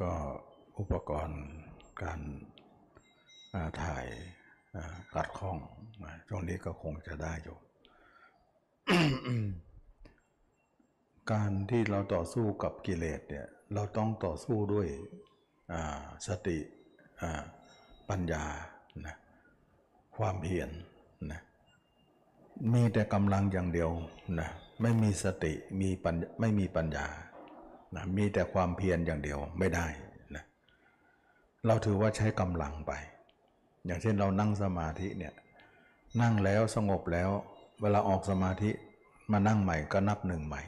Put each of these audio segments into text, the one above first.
ก็อุปกรณ์การถ่ายกัดข้องช่วงนี้ก็คงจะได้อยู่ การที่เราต่อสู้กับกิเลสเนี่ยเราต้องต่อสู้ด้วยสติปัญญานะความเพียรนะมีแต่กำลังอย่างเดียวนะไม่มีสติมีปัญไม่มีปัญญา นะมีแต่ความเพียรอย่างเดียวไม่ได้นะเราถือว่าใช้กำลังไป อย่างเช่นเรานั่งสมาธิเนี่ยนั่งแล้วสงบแล้ว เวลาออกสมาธิมานั่งใหม่ก็นับหนึ่งใหม่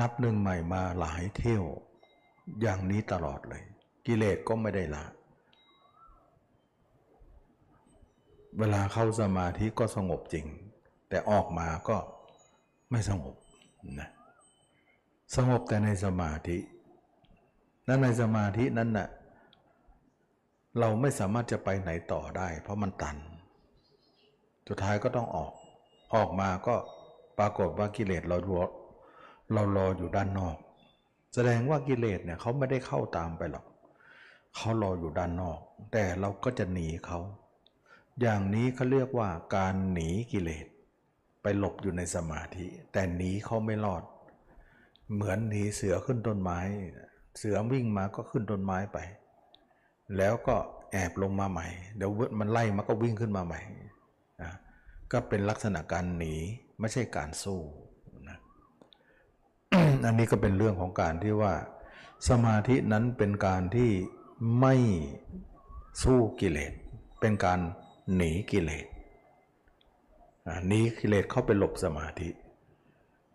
นับหนึ่งใหม่มาหลายเที่ยวอย่างนี้ตลอดเลย กิเลสก็ไม่ได้ละเวลาเข้าสมาธิก็สงบจริง แต่ออกมาก็ไม่สงบนะ สงบแต่ในสมาธิและในสมาธินั้นน่ะเราไม่สามารถจะไปไหนต่อได้ เพราะมันตัน สุดท้ายก็ต้องออก ออกมาก็ปรากฏว่ากิเลสเรารอเรารออยู่ด้านนอก แสดงว่ากิเลสเนี่ยเขาไม่ได้เข้าตามไปหรอก เขารออยู่ด้านนอก แต่เราก็จะหนีเขา อย่างนี้เขาเรียกว่าการหนีกิเลส ไปหลบอยู่ในสมาธิ แต่หนีเขาไม่รอด เหมือนหนีเสือขึ้นต้นไม้ เสือวิ่งมาก็ขึ้นต้นไม้ไป แล้วก็แอบลงมาใหม่ เดี๋ยวมันไล่มันก็วิ่งขึ้นมาใหม่นะก็เป็นลักษณะการหนีไม่ใช่การสู้นะอันนี้ก็เป็นเรื่องของการที่ว่า สมาธินั้นเป็นการที่ไม่สู้กิเลส เป็นการหนีกิเลสหนีกิเลสเข้าไปหลบสมาธิ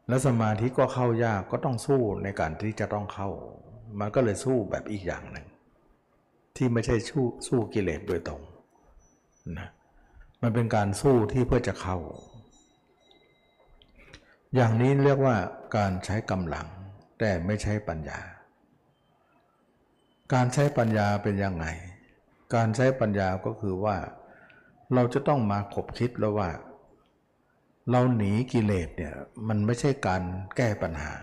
แล้วสมาธิก็เข้ายากก็ต้องสู้ในการที่จะต้องเข้า มันก็เลยสู้แบบอีกอย่างหนึ่ง ที่ไม่ใช่สู้สู้กิเลสโดยตรงนะมันเป็นการสู้ที่เพื่อจะเข้า อย่างนี้เรียกว่าการใช้กำลัง แต่ไม่ใช้ปัญญา การใช้ปัญญาเป็นยังไง การใช้ปัญญาก็คือว่า เราจะต้องมาขบคิดแล้วว่า เราหนีกิเลสเนี่ยมันไม่ใช่การแก้ปัญหา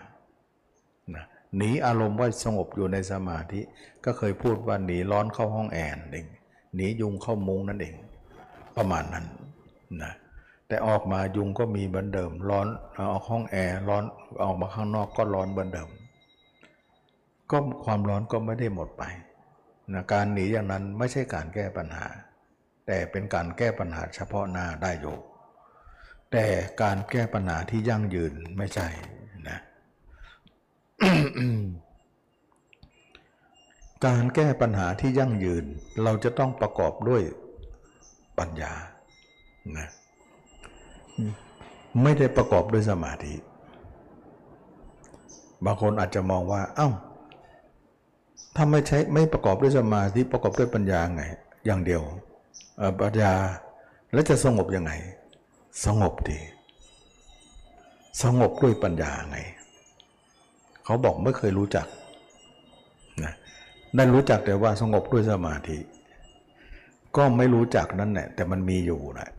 นะหนีอารมณ์ว่าสงบอยู่ในสมาธิ ก็เคยพูดว่าหนีร้อนเข้าห้องแอร์นั่นเองหนียุงเข้ามุงนั่นเอง ประมาณนั้นนะแต่ออกมายุงก็มีเหมือนเดิม ร้อนเอาออกห้องแอร์ร้อนออกมาข้างนอกก็ร้อนเหมือนเดิม ก็ความร้อนก็ไม่ได้หมดไปนะการหนีอย่างนั้นไม่ใช่การแก้ปัญหา แต่เป็นการแก้ปัญหาเฉพาะหน้าได้อยู่ แต่การแก้ปัญหาที่ยั่งยืนไม่ใช่นะการแก้ปัญหาที่ยั่งยืน เราจะต้องประกอบด้วยปัญญานะไม่ได้ประกอบด้วยสมาธิ บางคนอาจจะมองว่า เอ้า ถ้าไม่ใช้ไม่ประกอบด้วยสมาธิประกอบด้วยปัญญาไง อย่างเดียวปัญญาแล้วจะสงบยังไง สงบดี สงบด้วยปัญญาไง เขาบอกไม่เคยรู้จักนะได้รู้จักแต่ว่าสงบด้วยสมาธิ ก็ไม่รู้จักนั่นแหละแต่มันมีอยู่นะ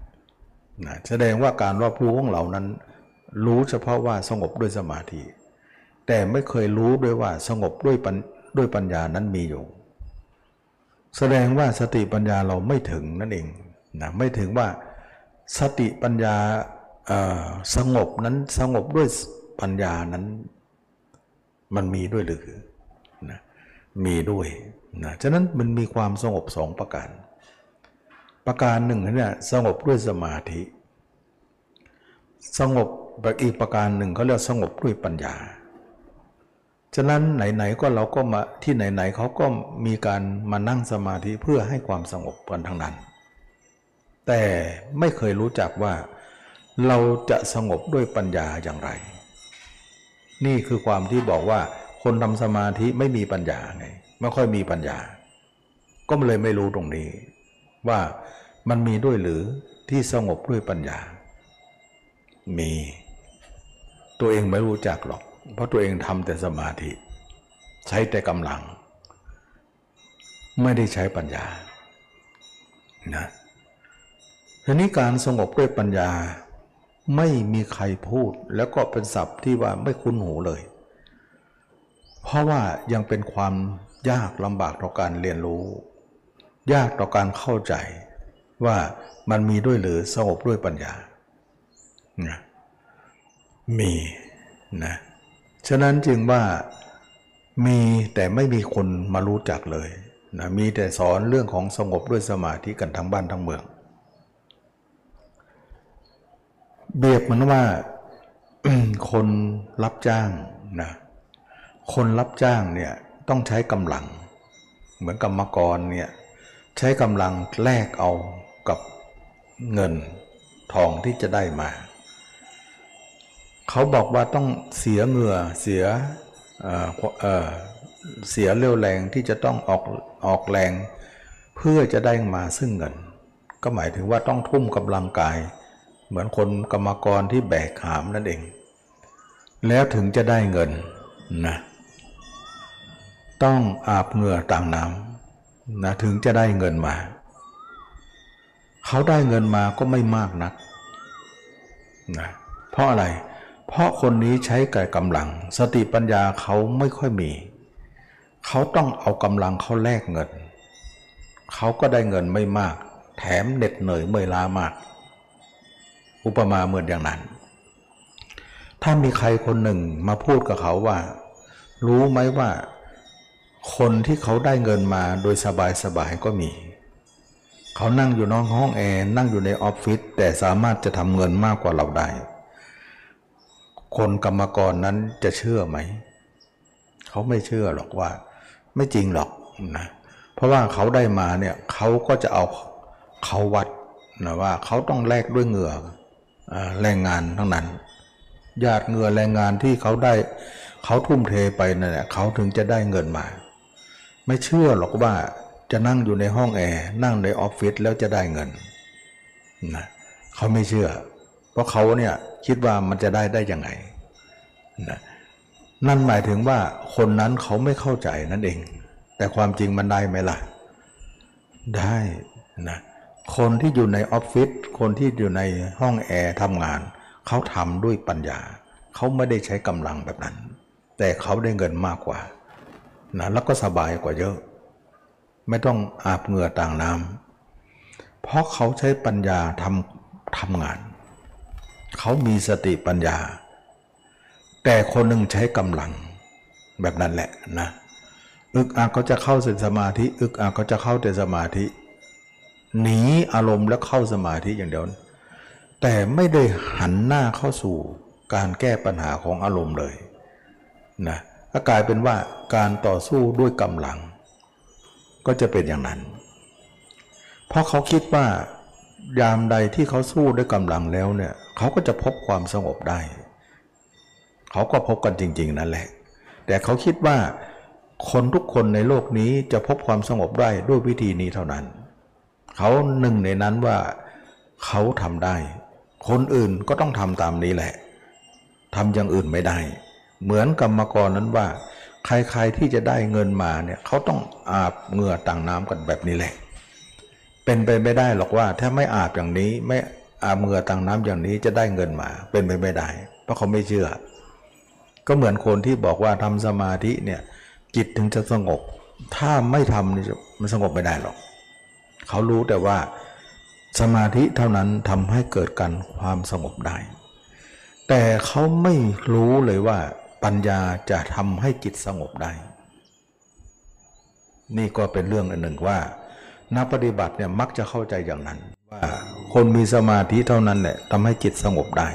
นะแสดงว่าการรอบรู้ของเรานั้น รู้เฉพาะว่าสงบด้วยสมาธิ แต่ไม่เคยรู้ด้วยว่าสงบด้วยปัญด้วยปัญญานั้นมีอยู่ แสดงว่าสติปัญญาเราไม่ถึงนั่นเองนะไม่ถึงว่า สติปัญญาสงบนั้นสงบด้วยปัญญานั้น มันมีด้วยหรือนะมีด้วยนะฉะนั้นมันมีความสงบสองประการ ประการหนึ่งเนี่ยสงบด้วยสมาธิ สงบแบบอีกประการหนึ่งเขาเรียกสงบด้วยปัญญา ฉะนั้นไหนๆก็เราก็มาที่ไหนๆเขาก็มีการมานั่งสมาธิเพื่อให้ความสงบกันทั้งนั้น แต่ไม่เคยรู้จักว่า เราจะสงบด้วยปัญญาอย่างไร นี่คือความที่บอกว่า คนทำสมาธิไม่มีปัญญาไงไม่ค่อยมีปัญญา ก็เลยไม่รู้ตรงนี้ ว่ามันมีด้วยหรือที่สงบด้วยปัญญา มี ตัวเองไม่รู้จักหรอก เพราะตัวเองทำแต่สมาธิ ใช้แต่กำลัง ไม่ได้ใช้ปัญญานะ ทีนี้การสงบด้วยปัญญาไม่มีใครพูดแล้วก็เป็นศัพท์ที่ว่าไม่คุ้นหูเลย เพราะว่ายังเป็นความยากลำบากต่อการเรียนรู้ ยากต่อการเข้าใจว่ามันมีด้วยหรือสงบด้วยปัญญานะมีนะฉะนั้นจึงว่ามีแต่ไม่มีคนมารู้จักเลยนะมีแต่สอนเรื่องของสงบด้วยสมาธิกันทั้งบ้านทั้งเมือง เบียบเหมือนว่าคนรับจ้างนะคนรับจ้างเนี่ยต้องใช้กำลัง เหมือนกรรมกรเนี่ยใช้กำลังแลกเอากับเงินทองที่จะได้มา เขาบอกว่าต้องเสียเหงื่อเสียเเเสียเรี่ยวแรงที่จะต้องออกออกแรง เพื่อจะได้มาซึ่งเงิน ก็หมายถึงว่าต้องทุ่มกำลังกาย เหมือนคนกรรมกรที่แบกหามนั่นเอง แล้วถึงจะได้เงินนะต้องอาบเหงื่อต่างน้ำนะถึงจะได้เงินมา เขาได้เงินมาก็ไม่มากนักนะเพราะอะไร เพราะคนนี้ใช้ก่กำลัง สติปัญญาเขาไม่ค่อยมี เขาต้องเอากำลังเขาแลกเงิน เขาก็ได้เงินไม่มาก แถมเหน็ดเหนื่อยเมื่อยล้ามาก อุปมาเหมือนอย่างนั้น ถ้ามีใครคนหนึ่งมาพูดกับเขาว่า รู้ไหมว่า คนที่เขาได้เงินมาโดยสบายๆก็มี เขานั่งอยู่นอกห้องแอร์นั่งอยู่ในออฟฟิศแต่สามารถจะทำเงินมากกว่าเราได้ คนกรรมกรนั้นจะเชื่อไหม เขาไม่เชื่อหรอกว่า ไม่จริงหรอกนะเพราะว่าเขาได้มาเนี่ยเขาก็จะเอาเขาวัดนะว่าเขาต้องแลกด้วยเหงื่ออา แรงงานทั้งนั้นญาติเงื่อแรงงานที่เขาได้เขาทุ่มเทไปนั่นแหละเขาถึงจะได้เงินมา ไม่เชื่อหรอกว่าจะนั่งอยู่ในห้องแอร์นั่งในออฟฟิศแล้วจะได้เงินนะเขาไม่เชื่อ เพราะเขาเนี่ยคิดว่ามันจะได้ได้ยังไงนะนั่นหมายถึงว่าคนนั้นเขาไม่เข้าใจนั่นเอง แต่ความจริงมันได้ไหมล่ะ ได้นะ คนที่อยู่ในออฟฟิศคนที่อยู่ในห้องแอร์ทำงาน เขาทำด้วยปัญญา เขาไม่ได้ใช้กำลังแบบนั้น แต่เขาได้เงินมากกว่านะแล้วก็สบายกว่าเยอะ ไม่ต้องอาบเหงื่อต่างน้ำเพราะเขาใช้ปัญญาทำทำงาน เขามีสติปัญญา แต่คนหนึ่งใช้กำลังแบบนั้นแหละนะ อึกอักก็จะเข้าสมาธิ อึกอักก็จะเข้าแต่สมาธิ หนีอารมณ์แล้วเข้าสมาธิอย่างเดียว แต่ไม่ได้หันหน้าเข้าสู่การแก้ปัญหาของอารมณ์เลยนะก็กลายเป็นว่าการต่อสู้ด้วยกำลัง ก็จะเป็นอย่างนั้น เพราะเขาคิดว่ายามใดที่เขาสู้ด้วยกำลังแล้วเนี่ยเขาก็จะพบความสงบได้ เขาก็พบกันจริง ๆ นั่นแหละ แต่เขาคิดว่าคนทุกคนในโลกนี้จะพบความสงบได้ด้วยวิธีนี้เท่านั้น เขาหนึ่งในนั้นว่าเขาทำได้ คนอื่นก็ต้องทำตามนี้แหละทำอย่างอื่นไม่ได้ เหมือนกรรมกรนั้นว่า ใครๆที่จะได้เงินมาเนี่ยเขาต้องอาบเหงื่อต่างน้ำกันแบบนี้แหละ เป็นไปไม่ได้หรอกว่า ถ้าไม่อาบอย่างนี้ไม่อาบเหงื่อต่างน้ำอย่างนี้จะได้เงินมา เป็นไปไม่ได้ เพราะเขาไม่เชื่อ ก็เหมือนคนที่บอกว่าทำสมาธิเนี่ยจิตถึงจะสงบ ถ้าไม่ทำมันสงบไม่ได้หรอก เขารู้แต่ว่าสมาธิเท่านั้นทำให้เกิดการความสงบได้ แต่เขาไม่รู้เลยว่าปัญญาจะทำให้จิตสงบได้ นี่ก็เป็นเรื่องอันหนึ่งว่า นักปฏิบัติเนี่ยมักจะเข้าใจอย่างนั้น ว่าคนมีสมาธิเท่านั้นแหละทำให้จิตสงบได้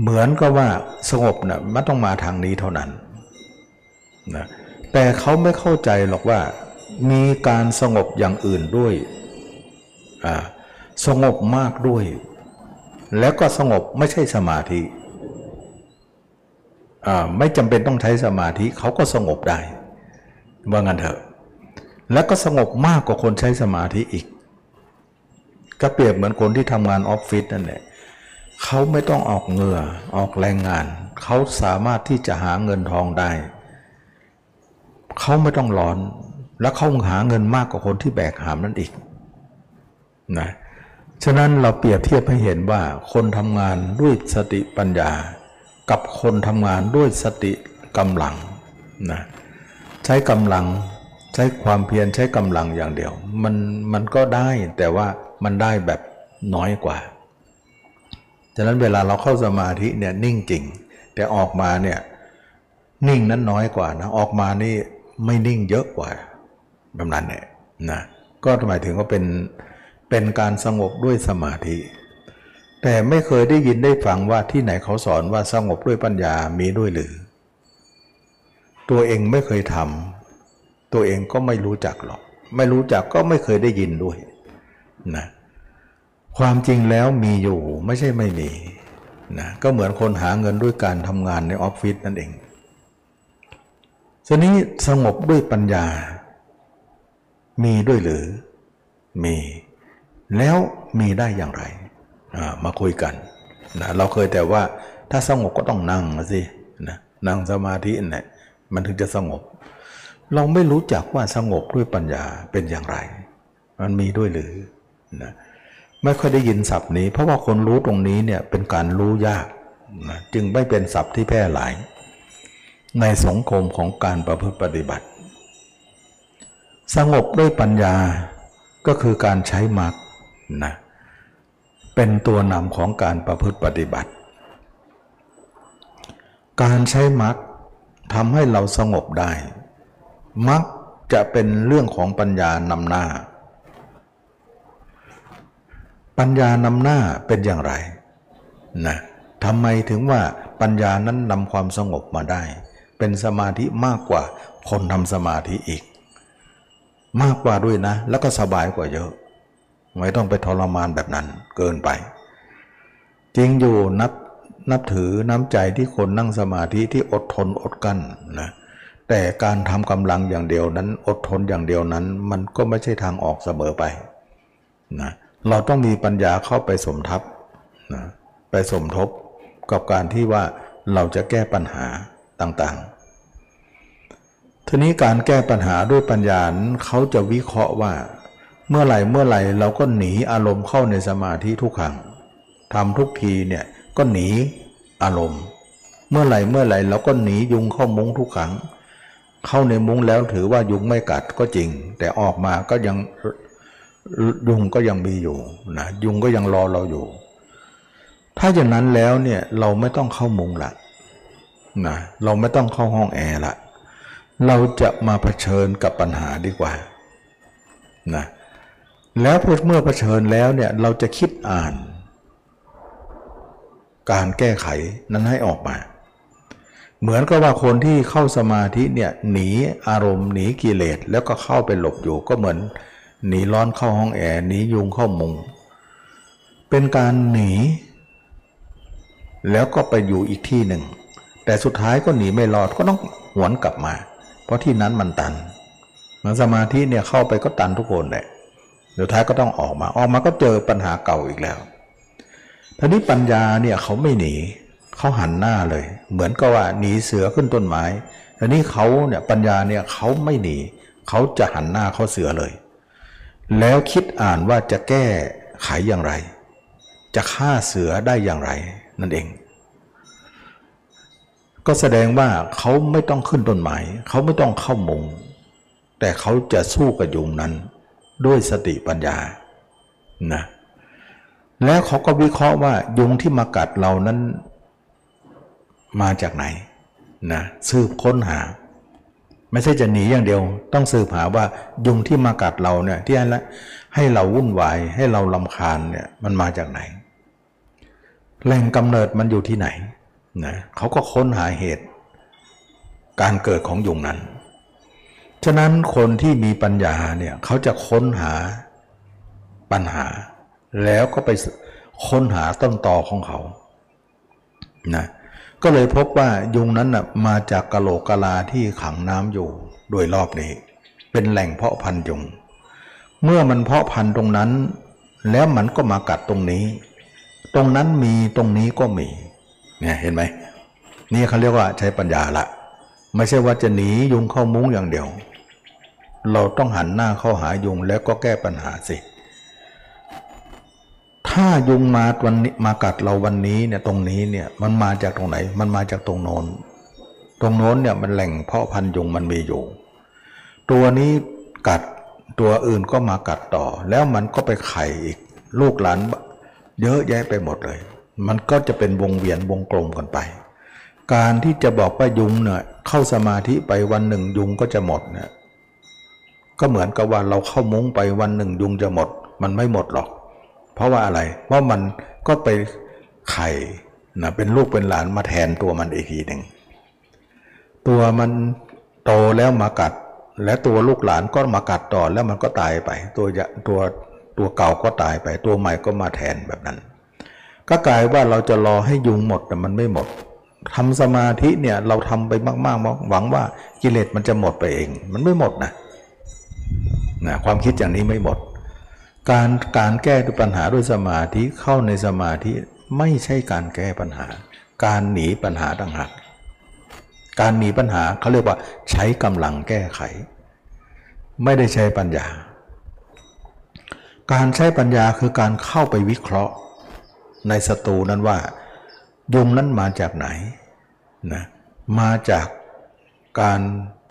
เหมือนกับว่าสงบนะ่ะมันต้องมาทางนี้เท่านั้นนะแต่เขาไม่เข้าใจหรอกว่า มีการสงบอย่างอื่นด้วย สงบมากด้วย แล้วก็สงบไม่ใช่สมาธิไม่จำเป็นต้องใช้สมาธิเขาก็สงบได้ ว่างั้นเถอะ แล้วก็สงบมากกว่าคนใช้สมาธิอีก ก็เปรียบเหมือนคนที่ทำงานออฟฟิศนั่นแหละเขาไม่ต้องออกเหงื่อออกแรงงาน เขาสามารถที่จะหาเงินทองได้ เขาไม่ต้องร้อน แล้วเขาหาเงินมากกว่าคนที่แบกหามนั่นอีกนะฉะนั้นเราเปรียบเทียบให้เห็นว่าคนทำงานด้วยสติปัญญา กับคนทำงานด้วยสติกำลังนะใช้กำลังใช้ความเพียรใช้กำลังอย่างเดียว มันมันก็ได้แต่ว่ามันได้แบบน้อยกว่า ฉะนั้นเวลาเราเข้าสมาธิเนี่ยนิ่งจริง แต่ออกมาเนี่ยนิ่งนั้นน้อยกว่านะออกมานี่ไม่นิ่งเยอะกว่า แบบนั้นเนี่ยนะก็หมายถึงว่าเป็นเป็นการสงบด้วยสมาธิ แต่ไม่เคยได้ยินได้ฟังว่าที่ไหนเขาสอนว่าสงบด้วยปัญญามีด้วยหรือ ตัวเองไม่เคยทำตัวเองก็ไม่รู้จักหรอก ไม่รู้จักก็ไม่เคยได้ยินด้วยนะความจริงแล้วมีอยู่ไม่ใช่ไม่มีนะก็เหมือนคนหาเงินด้วยการทำงานในออฟฟิศนั่นเองทีนี้สงบด้วยปัญญา มีด้วยหรือ มี แล้วมีได้อย่างไร มาคุยกันนะเราเคยแต่ว่าถ้าสงบก็ต้องนั่งสินะนั่งสมาธิเนี่ยมันถึงจะสงบ เราไม่รู้จักว่าสงบด้วยปัญญาเป็นอย่างไร มันมีด้วยหรือนะไม่ค่อยได้ยินศัพท์นี้ เพราะว่าคนรู้ตรงนี้เนี่ยเป็นการรู้ยากนะจึงไม่เป็นศัพท์ที่แพร่หลาย ในสังคมของการประพฤติปฏิบัติ สงบด้วยปัญญาก็คือการใช้มรรคนะเป็นตัวนำของการประพฤติปฏิบัติ การใช้มรรคทำให้เราสงบได้มรรคจะเป็นเรื่องของปัญญานำหน้า ปัญญานำหน้าเป็นอย่างไรนะทำไมถึงว่าปัญญานั้นนำความสงบมาได้ เป็นสมาธิมากกว่าคนทำสมาธิอีก มากกว่าด้วยนะ แล้วก็สบายกว่าเยอะ ไม่ต้องไปทรมานแบบนั้นเกินไป จริงอยู่นับนับถือน้ำใจที่คนนั่งสมาธิที่อดทนอดกั้นนะแต่การทำกำลังอย่างเดียวนั้น อดทนอย่างเดียวนั้น มันก็ไม่ใช่ทางออกเสมอไปนะเราต้องมีปัญญาเข้าไปสมทับนะไปสมทบกับการที่ว่าเราจะแก้ปัญหาต่างๆ ทีนี้การแก้ปัญหาด้วยปัญญาเขาจะวิเคราะห์ว่า เมื่อไหร่เมื่อไหร่เราก็หนีอารมณ์เข้าในสมาธิทุกครั้งทำทุกทีเนี่ยก็หนีอารมณ์ เมื่อไหร่เมื่อไหร่เราก็หนียุงเข้ามุ้งทุกครั้ง เข้าในมุ้งแล้วถือว่ายุงไม่กัดก็จริง แต่ออกมาก็ยังยุงก็ยังมีอยู่นะยุงก็ยังรอเราอยู่ ถ้าอย่างนั้นแล้วเนี่ยเราไม่ต้องเข้ามุงละนะเราไม่ต้องเข้าห้องแอร์ละ เราจะมาเผชิญกับปัญหาดีกว่านะแล้วเมื่อเผชิญแล้วเนี่ยเราจะคิดอ่าน การแก้ไขนั้นให้ออกมา เหมือนกับว่าคนที่เข้าสมาธิเนี่ยหนีอารมณ์หนีกิเลสแล้วก็เข้าไปหลบอยู่ก็เหมือนหนีร้อนเข้าห้องแอร์หนียุงเข้ามุง เป็นการหนี แล้วก็ไปอยู่อีกที่หนึ่ง แต่สุดท้ายก็หนีไม่รอดก็ต้องหวนกลับมา เพราะที่นั้นมันตันมันสมาธิเนี่ยเข้าไปก็ตันทุกคนแหละสุดท้ายก็ต้องออกมา ออกมาก็เจอปัญหาเก่าอีกแล้วทีนี้ปัญญาเนี่ยเขาไม่หนีเขาหันหน้าเลย เหมือนกับว่าหนีเสือขึ้นต้นไม้ทีนี้เขาเนี่ยปัญญาเนี่ยเขาไม่หนีเขาจะหันหน้าเข้าเสือเลย แล้วคิดอ่านว่าจะแก้ไขอย่างไร จะฆ่าเสือได้อย่างไรนั่นเอง ก็แสดงว่าเขาไม่ต้องขึ้นต้นไม้เขาไม่ต้องเข้ามุง แต่เขาจะสู้กับยุงนั้น ด้วยสติปัญญานะแล้วเขาก็วิเคราะห์ว่ายุงที่มากัดเรานั้น มาจากไหนนะสืบค้นหา ไม่ใช่จะหนีอย่างเดียว ต้องสืบหาว่ายุงที่มากัดเราเนี่ยที่ให้ให้เราวุ่นวายให้เราลำคาญเนี่ยมันมาจากไหน แหล่งกำเนิดมันอยู่ที่ไหน นะเขาก็ค้นหาเหตุ การเกิดของยุงนั้น ฉะนั้นคนที่มีปัญญาเนี่ยเขาจะค้นหาปัญหา แล้วก็ไปค้นหาต้นตอของเขานะก็เลยพบว่ายุงนั้นนะมาจากกะโหลกกะลาที่ขังน้ำอยู่โดยรอบนี้ เป็นแหล่งเพาะพันธุ์ยุง เมื่อมันเพาะพันธุ์ตรงนั้น แล้วมันก็มากัดตรงนี้ ตรงนั้นมีตรงนี้ก็มี เนี่ยเห็นไหมนี่เขาเรียกว่าใช้ปัญญาละ ไม่ใช่ว่าจะหนียุงเข้ามุ้งอย่างเดียว เราต้องหันหน้าเข้าหายุงแล้วก็แก้ปัญหาสิ ถ้ายุงมาวันนี้มากัดเราวันนี้เนี่ยตรงนี้เนี่ยมันมาจากตรงไหน มันมาจากตรงโน้น ตรงโน้นเนี่ยมันแหล่งเพาะพันยุงมันมีอยู่ ตัวนี้กัดตัวอื่นก็มากัดต่อ แล้วมันก็ไปไข่อีก ลูกหลานเยอะแยะไปหมดเลย มันก็จะเป็นวงเวียนวงกลมกันไป การที่จะบอกว่ายุงเนี่ยเข้าสมาธิไปวันหนึ่งยุงก็จะหมดเนี่ยก็เหมือนกับว่าเราเข้ามุ้งไปวันหนึ่งยุงจะหมด มันไม่หมดหรอก เพราะว่าอะไรเพราะมันก็ไปไข่นะเป็นลูกเป็นหลานมาแทนตัวมันอีกทีหนึ่งตัวมันโตแล้วมากัด และตัวลูกหลานก็มากัดต่อแล้วมันก็ตายไป ตัวตัวตัวเก่าก็ตายไป ตัวใหม่ก็มาแทนแบบนั้น ก็กลายว่าเราจะรอให้ยุงหมดแต่มันไม่หมดทำสมาธิเนี่ยเราทำไปมากๆหวังว่ากิเลสมันจะหมดไปเอง มันไม่หมดนะนะความคิดอย่างนี้ไม่หมด การการแก้ปัญหาด้วยสมาธิเข้าในสมาธิไม่ใช่การแก้ปัญหา การหนีปัญหาต่างหากการหนีปัญหาเขาเรียกว่าใช้กำลังแก้ไข ไม่ได้ใช้ปัญญา การใช้ปัญญาคือการเข้าไปวิเคราะห์ ในศัตรูนั้นว่า ยุงนั้นมาจากไหนนะมาจากการ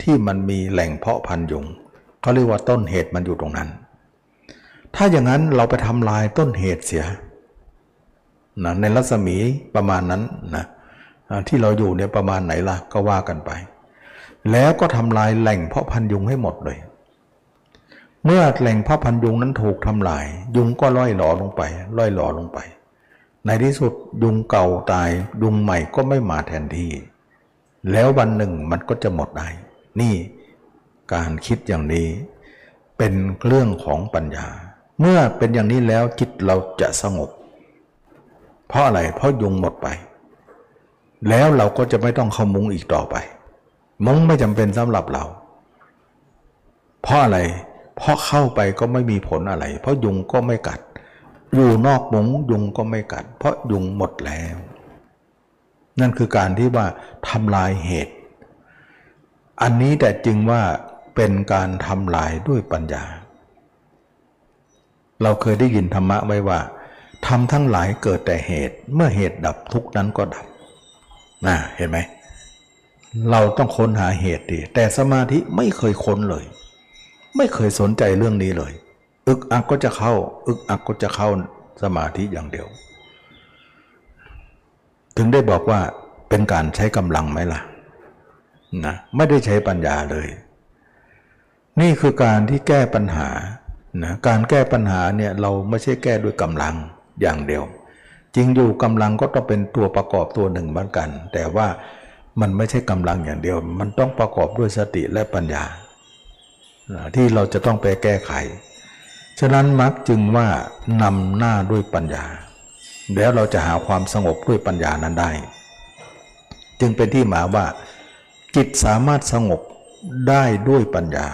ที่มันมีแหล่งเพาะพันธุ์ยุงเขาเรียกว่าต้นเหตุมันอยู่ตรงนั้น ถ้าอย่างนั้นเราไปทำลายต้นเหตุเสียนะในรัศมีประมาณนั้นนะที่เราอยู่เนี่ยประมาณไหนล่ะก็ว่ากันไป แล้วก็ทำลายแหล่งเพาะพันยุงให้หมดเลย เมื่อแหล่งเพาะพันยุงนั้นถูกทำลาย ยุงก็ล่อยหลอลงไปล่อยหลอลงไป ในที่สุดยุงเก่าตายยุงใหม่ก็ไม่มาแทนที่ แล้ววันหนึ่งมันก็จะหมดได้ นี่การคิดอย่างนี้ เป็นเรื่องของปัญญา เมื่อเป็นอย่างนี้แล้วจิตเราจะสงบ เพราะอะไรเพราะยุงหมดไป แล้วเราก็จะไม่ต้องเข้ามุ้งอีกต่อไป มุ้งไม่จำเป็นสำหรับเรา เพราะอะไร เพราะเข้าไปก็ไม่มีผลอะไร เพราะยุงก็ไม่กัด อยู่นอกมุ้งยุงก็ไม่กัด เพราะยุงหมดแล้ว นั่นคือการที่ว่าทำลายเหตุ อันนี้แต่จึงว่าเป็นการทำลายด้วยปัญญา เราเคยได้ยินธรรมะไว้ว่าทำทั้งหลายเกิดแต่เหตุ เมื่อเหตุดับทุกนั้นก็ดับนะเห็นไหม เราต้องค้นหาเหตุดี แต่สมาธิไม่เคยค้นเลย ไม่เคยสนใจเรื่องนี้เลย อึกอักก็จะเข้า อึกอักก็จะเข้าสมาธิอย่างเดียว ถึงได้บอกว่าเป็นการใช้กำลังไหมล่ะนะไม่ได้ใช้ปัญญาเลย นี่คือการที่แก้ปัญหานะการแก้ปัญหาเนี่ยเราไม่ใช่แก้ด้วยกำลังอย่างเดียว จริงอยู่กำลังก็ต้องเป็นตัวประกอบตัวหนึ่งเหมือนกัน แต่ว่ามันไม่ใช่กำลังอย่างเดียว มันต้องประกอบด้วยสติและปัญญาที่เราจะต้องไปแก้ไข ฉะนั้นมักจึงว่านำหน้าด้วยปัญญา แล้วเราจะหาความสงบด้วยปัญญานั้นได้ จึงเป็นที่หมายว่า จิตสามารถสงบได้ด้วยปัญญา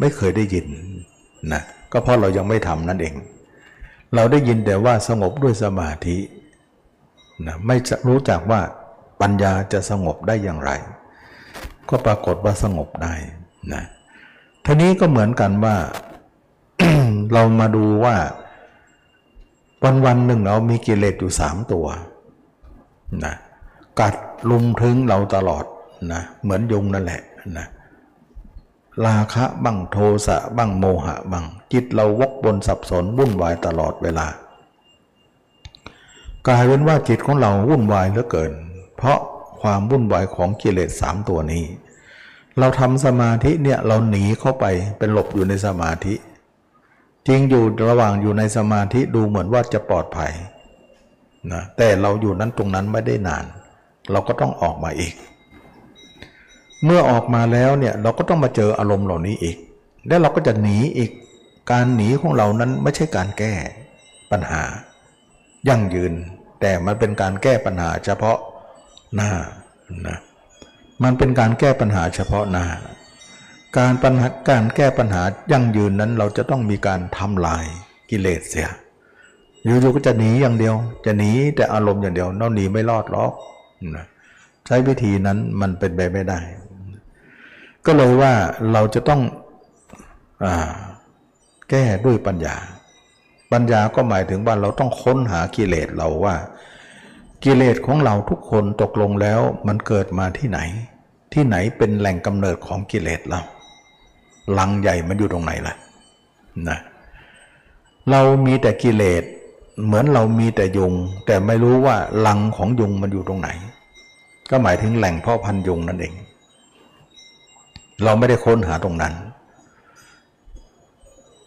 ไม่เคยได้ยินนะก็เพราะเรายังไม่ทำนั่นเอง เราได้ยินแต่ว่าสงบด้วยสมาธินะไม่รู้จักว่าปัญญาจะสงบได้อย่างไร ก็ปรากฏว่าสงบได้นะทีนี้ก็เหมือนกันว่า เรามาดูว่า วันวันหนึ่งเรามีกิเลสอยู่สามตัวนะกัดลุมถึงเราตลอดนะเหมือนยุงนั่นแหละนะราคะบ้างโทสะบ้างโมหะบ้างจิตเราวกบนสับสนวุ่นวายตลอดเวลากลายเป็นว่าจิตของเราวุ่นวายเหลือเกิน เพราะความวุ่นวายของกิเลสสามตัวนี้ เราทำสมาธิเนี่ยเราหนีเข้าไปเป็นหลบอยู่ในสมาธิ จริงอยู่ระหว่างอยู่ในสมาธิดูเหมือนว่าจะปลอดภัยนะแต่เราอยู่นั้นตรงนั้นไม่ได้นาน เราก็ต้องออกมาอีก เมื่อออกมาแล้วเนี่ยเราก็ต้องมาเจออารมณ์เหล่านี้อีก แล้วเราก็จะหนีอีกการหนีของเรานั้นไม่ใช่การแก้ปัญหา ยั่งยืน แต่มันเป็นการแก้ปัญหาเฉพาะหน้านะมันเป็นการแก้ปัญหาเฉพาะหน้า การปัญหาการแก้ปัญหายั่งยืนนั้นเราจะต้องมีการทำลายกิเลสเสียอยู่ๆก็จะหนีอย่างเดียว จะหนีแต่อารมณ์อย่างเดียวเราหนีไม่รอดหรอกนะใช้วิธีนั้นมันเป็นไปไม่ได้ ก็เลยว่าเราจะต้องอแก้ด้วยปัญญา ปัญญาก็หมายถึงว่าเราต้องค้นหากิเลสเราว่า กิเลสของเราทุกคนตกลงแล้วมันเกิดมาที่ไหน ที่ไหนเป็นแหล่งกำเนิดของกิเลสเรา ลังใหญ่มันอยู่ตรงไหนล่ะนะเรามีแต่กิเลสเหมือนเรามีแต่ยุง แต่ไม่รู้ว่าลังของยุงมันอยู่ตรงไหน ก็หมายถึงแหล่งพ่อพันยุงนั่นเอง เราไม่ได้ค้นหาตรงนั้น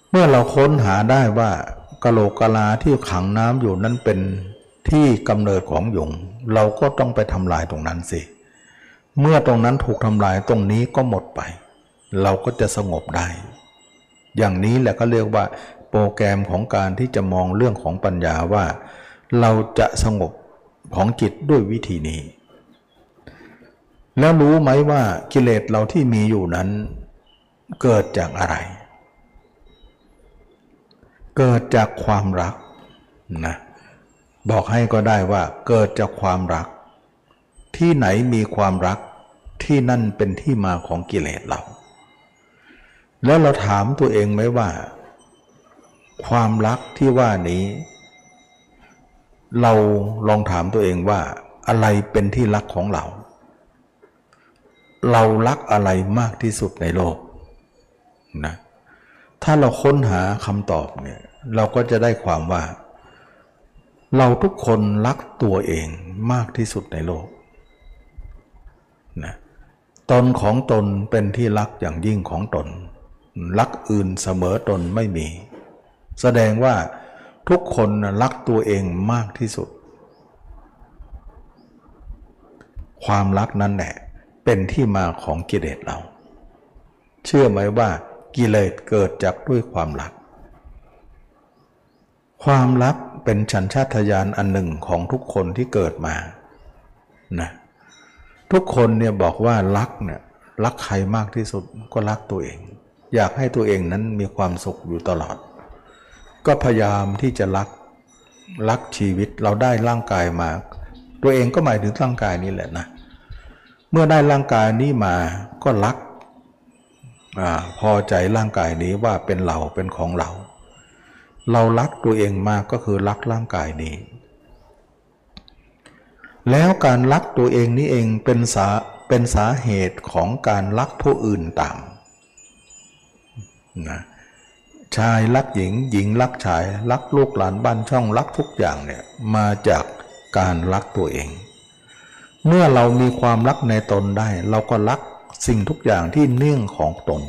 เมื่อเราค้นหาได้ว่ากะโหลกกะลาที่ขังน้ำอยู่นั้นเป็นที่กำเนิดของยุง เราก็ต้องไปทำลายตรงนั้นสิ เมื่อตรงนั้นถูกทำลายตรงนี้ก็หมดไป เราก็จะสงบได้ อย่างนี้แหละก็เรียกว่า โปรแกรมของการที่จะมองเรื่องของปัญญาว่า เราจะสงบของจิตด้วยวิธีนี้ แล้วรู้ไหมว่ากิเลสเราที่มีอยู่นั้น เกิดจากอะไร เกิดจากความรักนะบอกให้ก็ได้ว่าเกิดจากความรัก ที่ไหนมีความรักที่นั่นเป็นที่มาของกิเลสเรา แล้วเราถามตัวเองไหมว่า ความรักที่ว่านี้ เราลองถามตัวเองว่า อะไรเป็นที่รักของเรา เรารักอะไรมากที่สุดในโลกนะถ้าเราค้นหาคำตอบเนี่ยเราก็จะได้ความว่า เราทุกคนรักตัวเองมากที่สุดในโลกนะตนของตนเป็นที่รักอย่างยิ่งของตน รักอื่นเสมอตนไม่มี แสดงว่าทุกคนรักตัวเองมากที่สุด ความรักนั้นแหละเป็นที่มาของกิเลสเรา เชื่อไหมว่ากิเลสเกิดจากด้วยความรัก ความรักเป็นฉันชาตญาณอันหนึ่งของทุกคนที่เกิดมานะทุกคนเนี่ยบอกว่ารักเนี่ยรักใครมากที่สุดก็รักตัวเอง อยากให้ตัวเองนั้นมีความสุขอยู่ตลอด ก็พยายามที่จะรักรักชีวิตเราได้ร่างกายมา ตัวเองก็หมายถึงร่างกายนี้แหละนะ เมื่อได้ร่างกายนี้มาก็รักอพอใจร่างกายนี้ว่าเป็นเราเป็นของเรา เรารักตัวเองมากก็คือรักร่างกายนี้ แล้วการรักตัวเองนี้เองเป็นสาเป็นสาเหตุของการรักผู้อื่นตาม นะชายรักหญิงหญิงรักชายรักลูกหลานบ้านช่องรักทุกอย่างเนี่ยมาจากการรักตัวเอง เมื่อเรามีความรักในตนได้ เราก็รักสิ่งทุกอย่างที่เนื่องของตน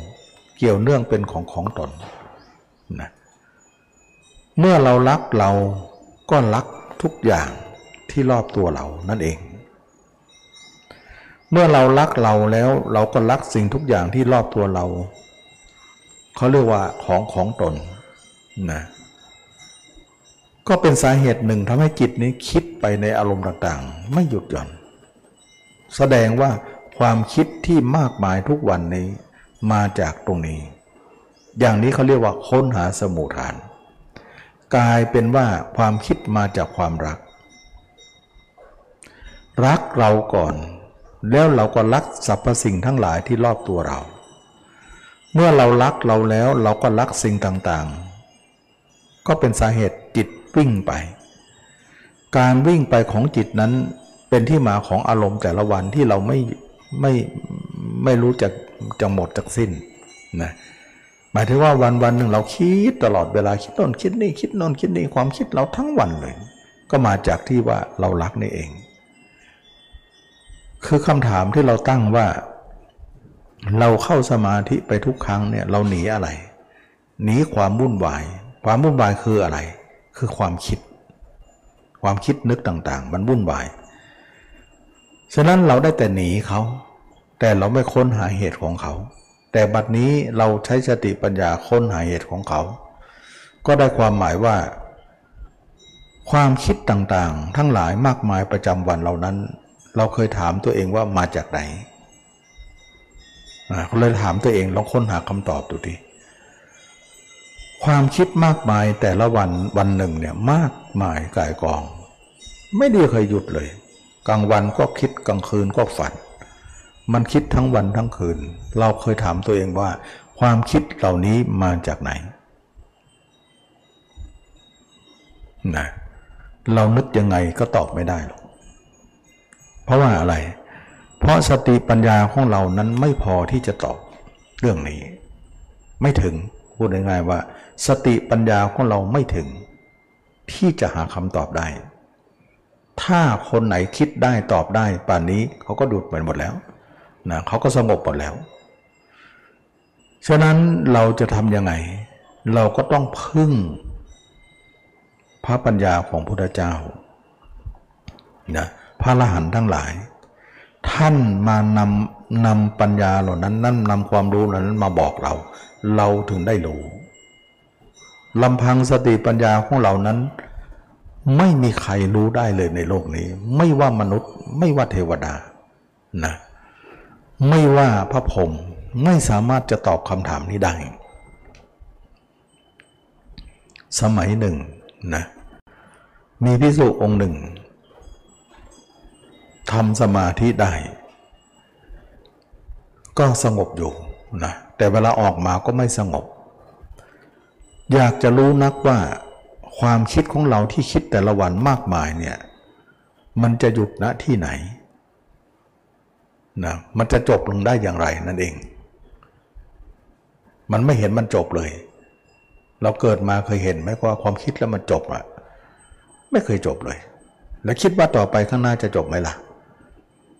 เกี่ยวเนื่องเป็นของของตนนะเมื่อเรารักเราก็รักทุกอย่างที่รอบตัวเรานั่นเอง เมื่อเรารักเราแล้วเราก็รักสิ่งทุกอย่างที่รอบตัวเรา เขาเรียกว่าของของตนนะก็เป็นสาเหตุหนึ่งทำให้จิตนี้คิดไปในอารมณ์ต่างๆ ไม่หยุดหย่อน แสดงว่าความคิดที่มากมายทุกวันนี้มาจากตรงนี้ อย่างนี้เขาเรียกว่าค้นหาสมุทฐาน กลายเป็นว่าความคิดมาจากความรัก รักเราก่อน แล้วเราก็รักสรรพสิ่งทั้งหลายที่รอบตัวเรา เมื่อเรารักเราแล้วเราก็รักสิ่งต่างๆ ก็เป็นสาเหตุจิตวิ่งไป การวิ่งไปของจิตนั้นเป็นที่มาของอารมณ์แต่ละวันที่เราไม่ไม่ไม่รู้จักจะหมดจากสิ้นนะหมายถึงว่าวันวันหนึ่งเราคิดตลอดเวลาคิดโน่นคิดนี่คิดโน่นคิดนี่ความคิดเราทั้งวันเลย ก็มาจากที่ว่าเรารักนี่เอง คือคำถามที่เราตั้งว่า เราเข้าสมาธิไปทุกครั้งเนี่ยเราหนีอะไร หนีความวุ่นวาย ความวุ่นวายคืออะไร คือความคิด ความคิดนึกต่างๆ มันวุ่นวาย ฉะนั้นเราได้แต่หนีเขา แต่เราไม่ค้นหาเหตุของเขา แต่บัดนี้เราใช้สติปัญญาค้นหาเหตุของเขา ก็ได้ความหมายว่า ความคิดต่างๆ ทั้งหลายมากมายประจำวันเหล่านั้น เราเคยถามตัวเองว่ามาจากไหน เขาเลยถามตัวเองลองค้นหาคำตอบดูดิความคิดมากมายแต่ละวันวันหนึ่งเนี่ยมากมายกายกอง ไม่ได้เคยหยุดเลย กลางวันก็คิดกลางคืนก็ฝัน มันคิดทั้งวันทั้งคืน เราเคยถามตัวเองว่า ความคิดเหล่านี้มาจากไหนนะเรานึกยังไงก็ตอบไม่ได้หรอกเพราะว่าอะไรเเพราะสติปัญญาของเรานั้นไม่พอที่จะตอบเรื่องนี้ ไม่ถึงพูดง่ายๆว่า สติปัญญาของเราไม่ถึง ที่จะหาคำตอบได้ ถ้าคนไหนคิดได้ตอบได้ป่านนี้เขาก็ดูดไปหมดแล้วนะเขาก็สงบหมดแล้ว ฉะนั้นเราจะทำยังไง เราก็ต้องพึ่ง พระปัญญาของพุทธเจ้านะพระอรหันต์ทั้งหลาย ท่านมานำนำปัญญาเหล่านั้นนั่นนำความรู้เหล่านั้นมาบอกเรา เราถึงได้รู้ลำพังสติปัญญาของเรานั้น ไม่มีใครรู้ได้เลยในโลกนี้ ไม่ว่ามนุษย์ ไม่ว่าเทวดานะไม่ว่าพระพรหมไม่สามารถจะตอบคำถามนี้ได้ สมัยหนึ่งนะมีพิสุองค์หนึ่ง ทำสมาธิได้ ก็สงบอยู่นะแต่เวลาออกมาก็ไม่สงบ อยากจะรู้นักว่าความคิดของเราที่คิดแต่ละวันมากมายเนี่ยมันจะหยุดณที่ไหนนะมันจะจบลงได้อย่างไรนั่นเอง มันไม่เห็นมันจบเลย เราเกิดมาเคยเห็นไหมว่าความคิดแล้วมันจบอะไม่เคยจบเลย แล้วคิดว่าต่อไปข้างหน้าจะจบไหมล่ะ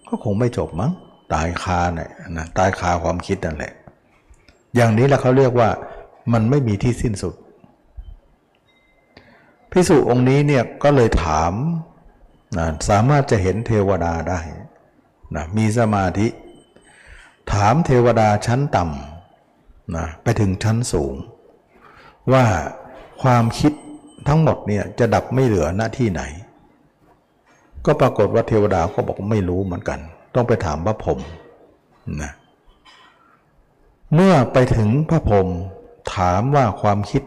ก็คงไม่จบมั้งตายคาเนี่ยนะตายคาความคิดนั่นแหละ อย่างนี้แหละเขาเรียกว่ามันไม่มีที่สิ้นสุดพิสุองค์นี้เนี่ยก็เลยถามนะสามารถจะเห็นเทวดาได้นะมีสมาธิ ถามเทวดาชั้นต่ำนะไปถึงชั้นสูง ว่าความคิดทั้งหมดเนี่ยจะดับไม่เหลือหน้าที่ไหน ก็ปรากฏว่าเทวดาก็บอกไม่รู้เหมือนกัน ต้องไปถามพระพรหมนะเมื่อไปถึงพระพรหมถามว่าความคิด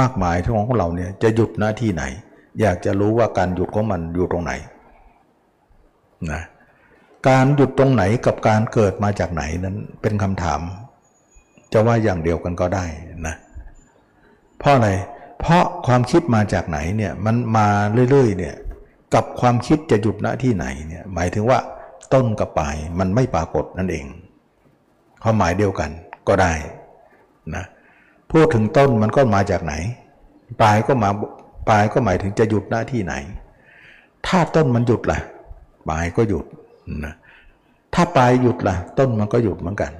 มากมายของเราเนี่ยจะหยุดหน้าที่ไหน อยากจะรู้ว่าการหยุดของมันอยู่ตรงไหนนะการหยุดตรงไหนกับการเกิดมาจากไหนนั้นเป็นคำถาม จะว่าอย่างเดียวกันก็ได้นะเพราะอะไรเพราะความคิดมาจากไหนเนี่ยมันมาเรื่อยๆเนี่ย กับความคิดจะหยุดณที่ไหนเนี่ยหมายถึงว่าต้นกับปลายมันไม่ปรากฏนั่นเองความหมายเดียวกันก็ได้นะพูดถึงต้นมันก็มาจากไหน ปลายก็มาปลายก็หมายถึงจะหยุดหน้าที่ไหน ถ้าต้นมันหยุดล่ะ ปลายก็หยุดนะถ้าปลายหยุดล่ะ ต้นมันก็หยุดเหมือนกัน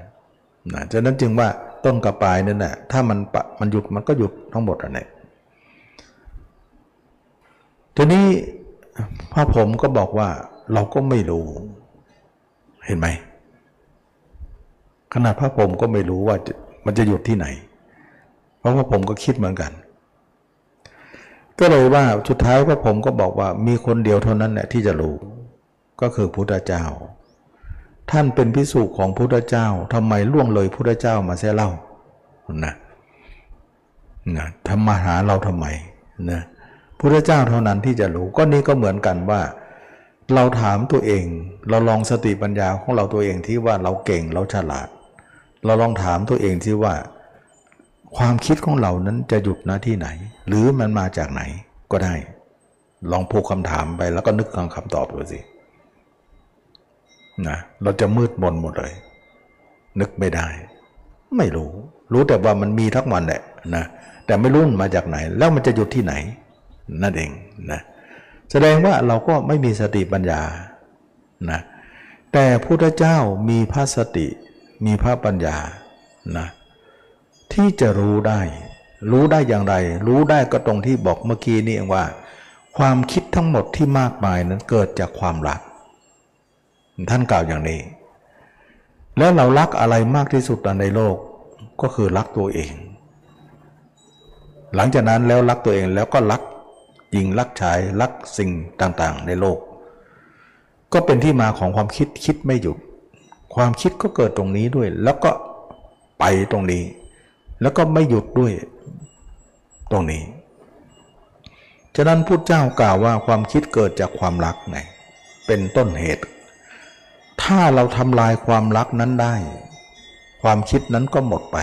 นะฉะนั้นจึงว่าต้นกับปลายนั่นแหละถ้ามันมันหยุดมันก็หยุดทั้งหมดอันนี้ทีนี้ พระผมก็บอกว่าเราก็ไม่รู้ เห็นไหม ขนาดพระผมก็ไม่รู้ว่ามันจะหยุดที่ไหน เพราะว่าผมก็คิดเหมือนกัน ก็เลยว่าสุดท้ายพระผมก็บอกว่ามีคนเดียวเท่านั้นแหละที่จะรู้ ก็คือพุทธเจ้า ท่านเป็นพิสุของพุทธเจ้าทำไมล่วงเลยพุทธเจ้ามาเสียเล่านะนะทำมาหาเราทำไมนะ พุทธเจ้าเท่านั้นที่จะรู้ก็นี้ก็เหมือนกันว่า เราถามตัวเอง เราลองสติปัญญาของเราตัวเองที่ว่าเราเก่งเราฉลาด เราลองถามตัวเองที่ว่า ความคิดของเรานั้นจะหยุดหน้าที่ไหน หรือมันมาจากไหนก็ได้ ลองพูดคำถามไปแล้วก็นึกคำตอบดูสินะเราจะมืดมนหมดเลย นึกไม่ได้ ไม่รู้ รู้แต่ว่ามันมีทั้งวันแหละนะแต่ไม่รู้มาจากไหน แล้วมันจะหยุดที่ไหน นั่นเองนะแสดงว่าเราก็ไม่มีสติปัญญานะแต่พุทธเจ้ามีพระสติมีพระปัญญานะที่จะรู้ได้ รู้ได้อย่างไร รู้ได้ก็ตรงที่บอกเมื่อกี้นี่เองว่า ความคิดทั้งหมดที่มากมายนั้นเกิดจากความรัก ท่านกล่าวอย่างนี้ แล้วเรารักอะไรมากที่สุดในโลกก็คือรักตัวเอง หลังจากนั้นแล้วรักตัวเองแล้วก็รัก ยิงรักชายรักสิ่งต่างๆ ในโลก ก็เป็นที่มาของความคิดคิดไม่หยุด ความคิดก็เกิดตรงนี้ด้วย แล้วก็ไปตรงนี้ แล้วก็ไม่หยุดด้วยตรงนี้ ฉะนั้นพุทธเจ้ากล่าวว่าความคิดเกิดจากความรักไงเป็นต้นเหตุ ถ้าเราทำลายความรักนั้นได้ ความคิดนั้นก็หมดไป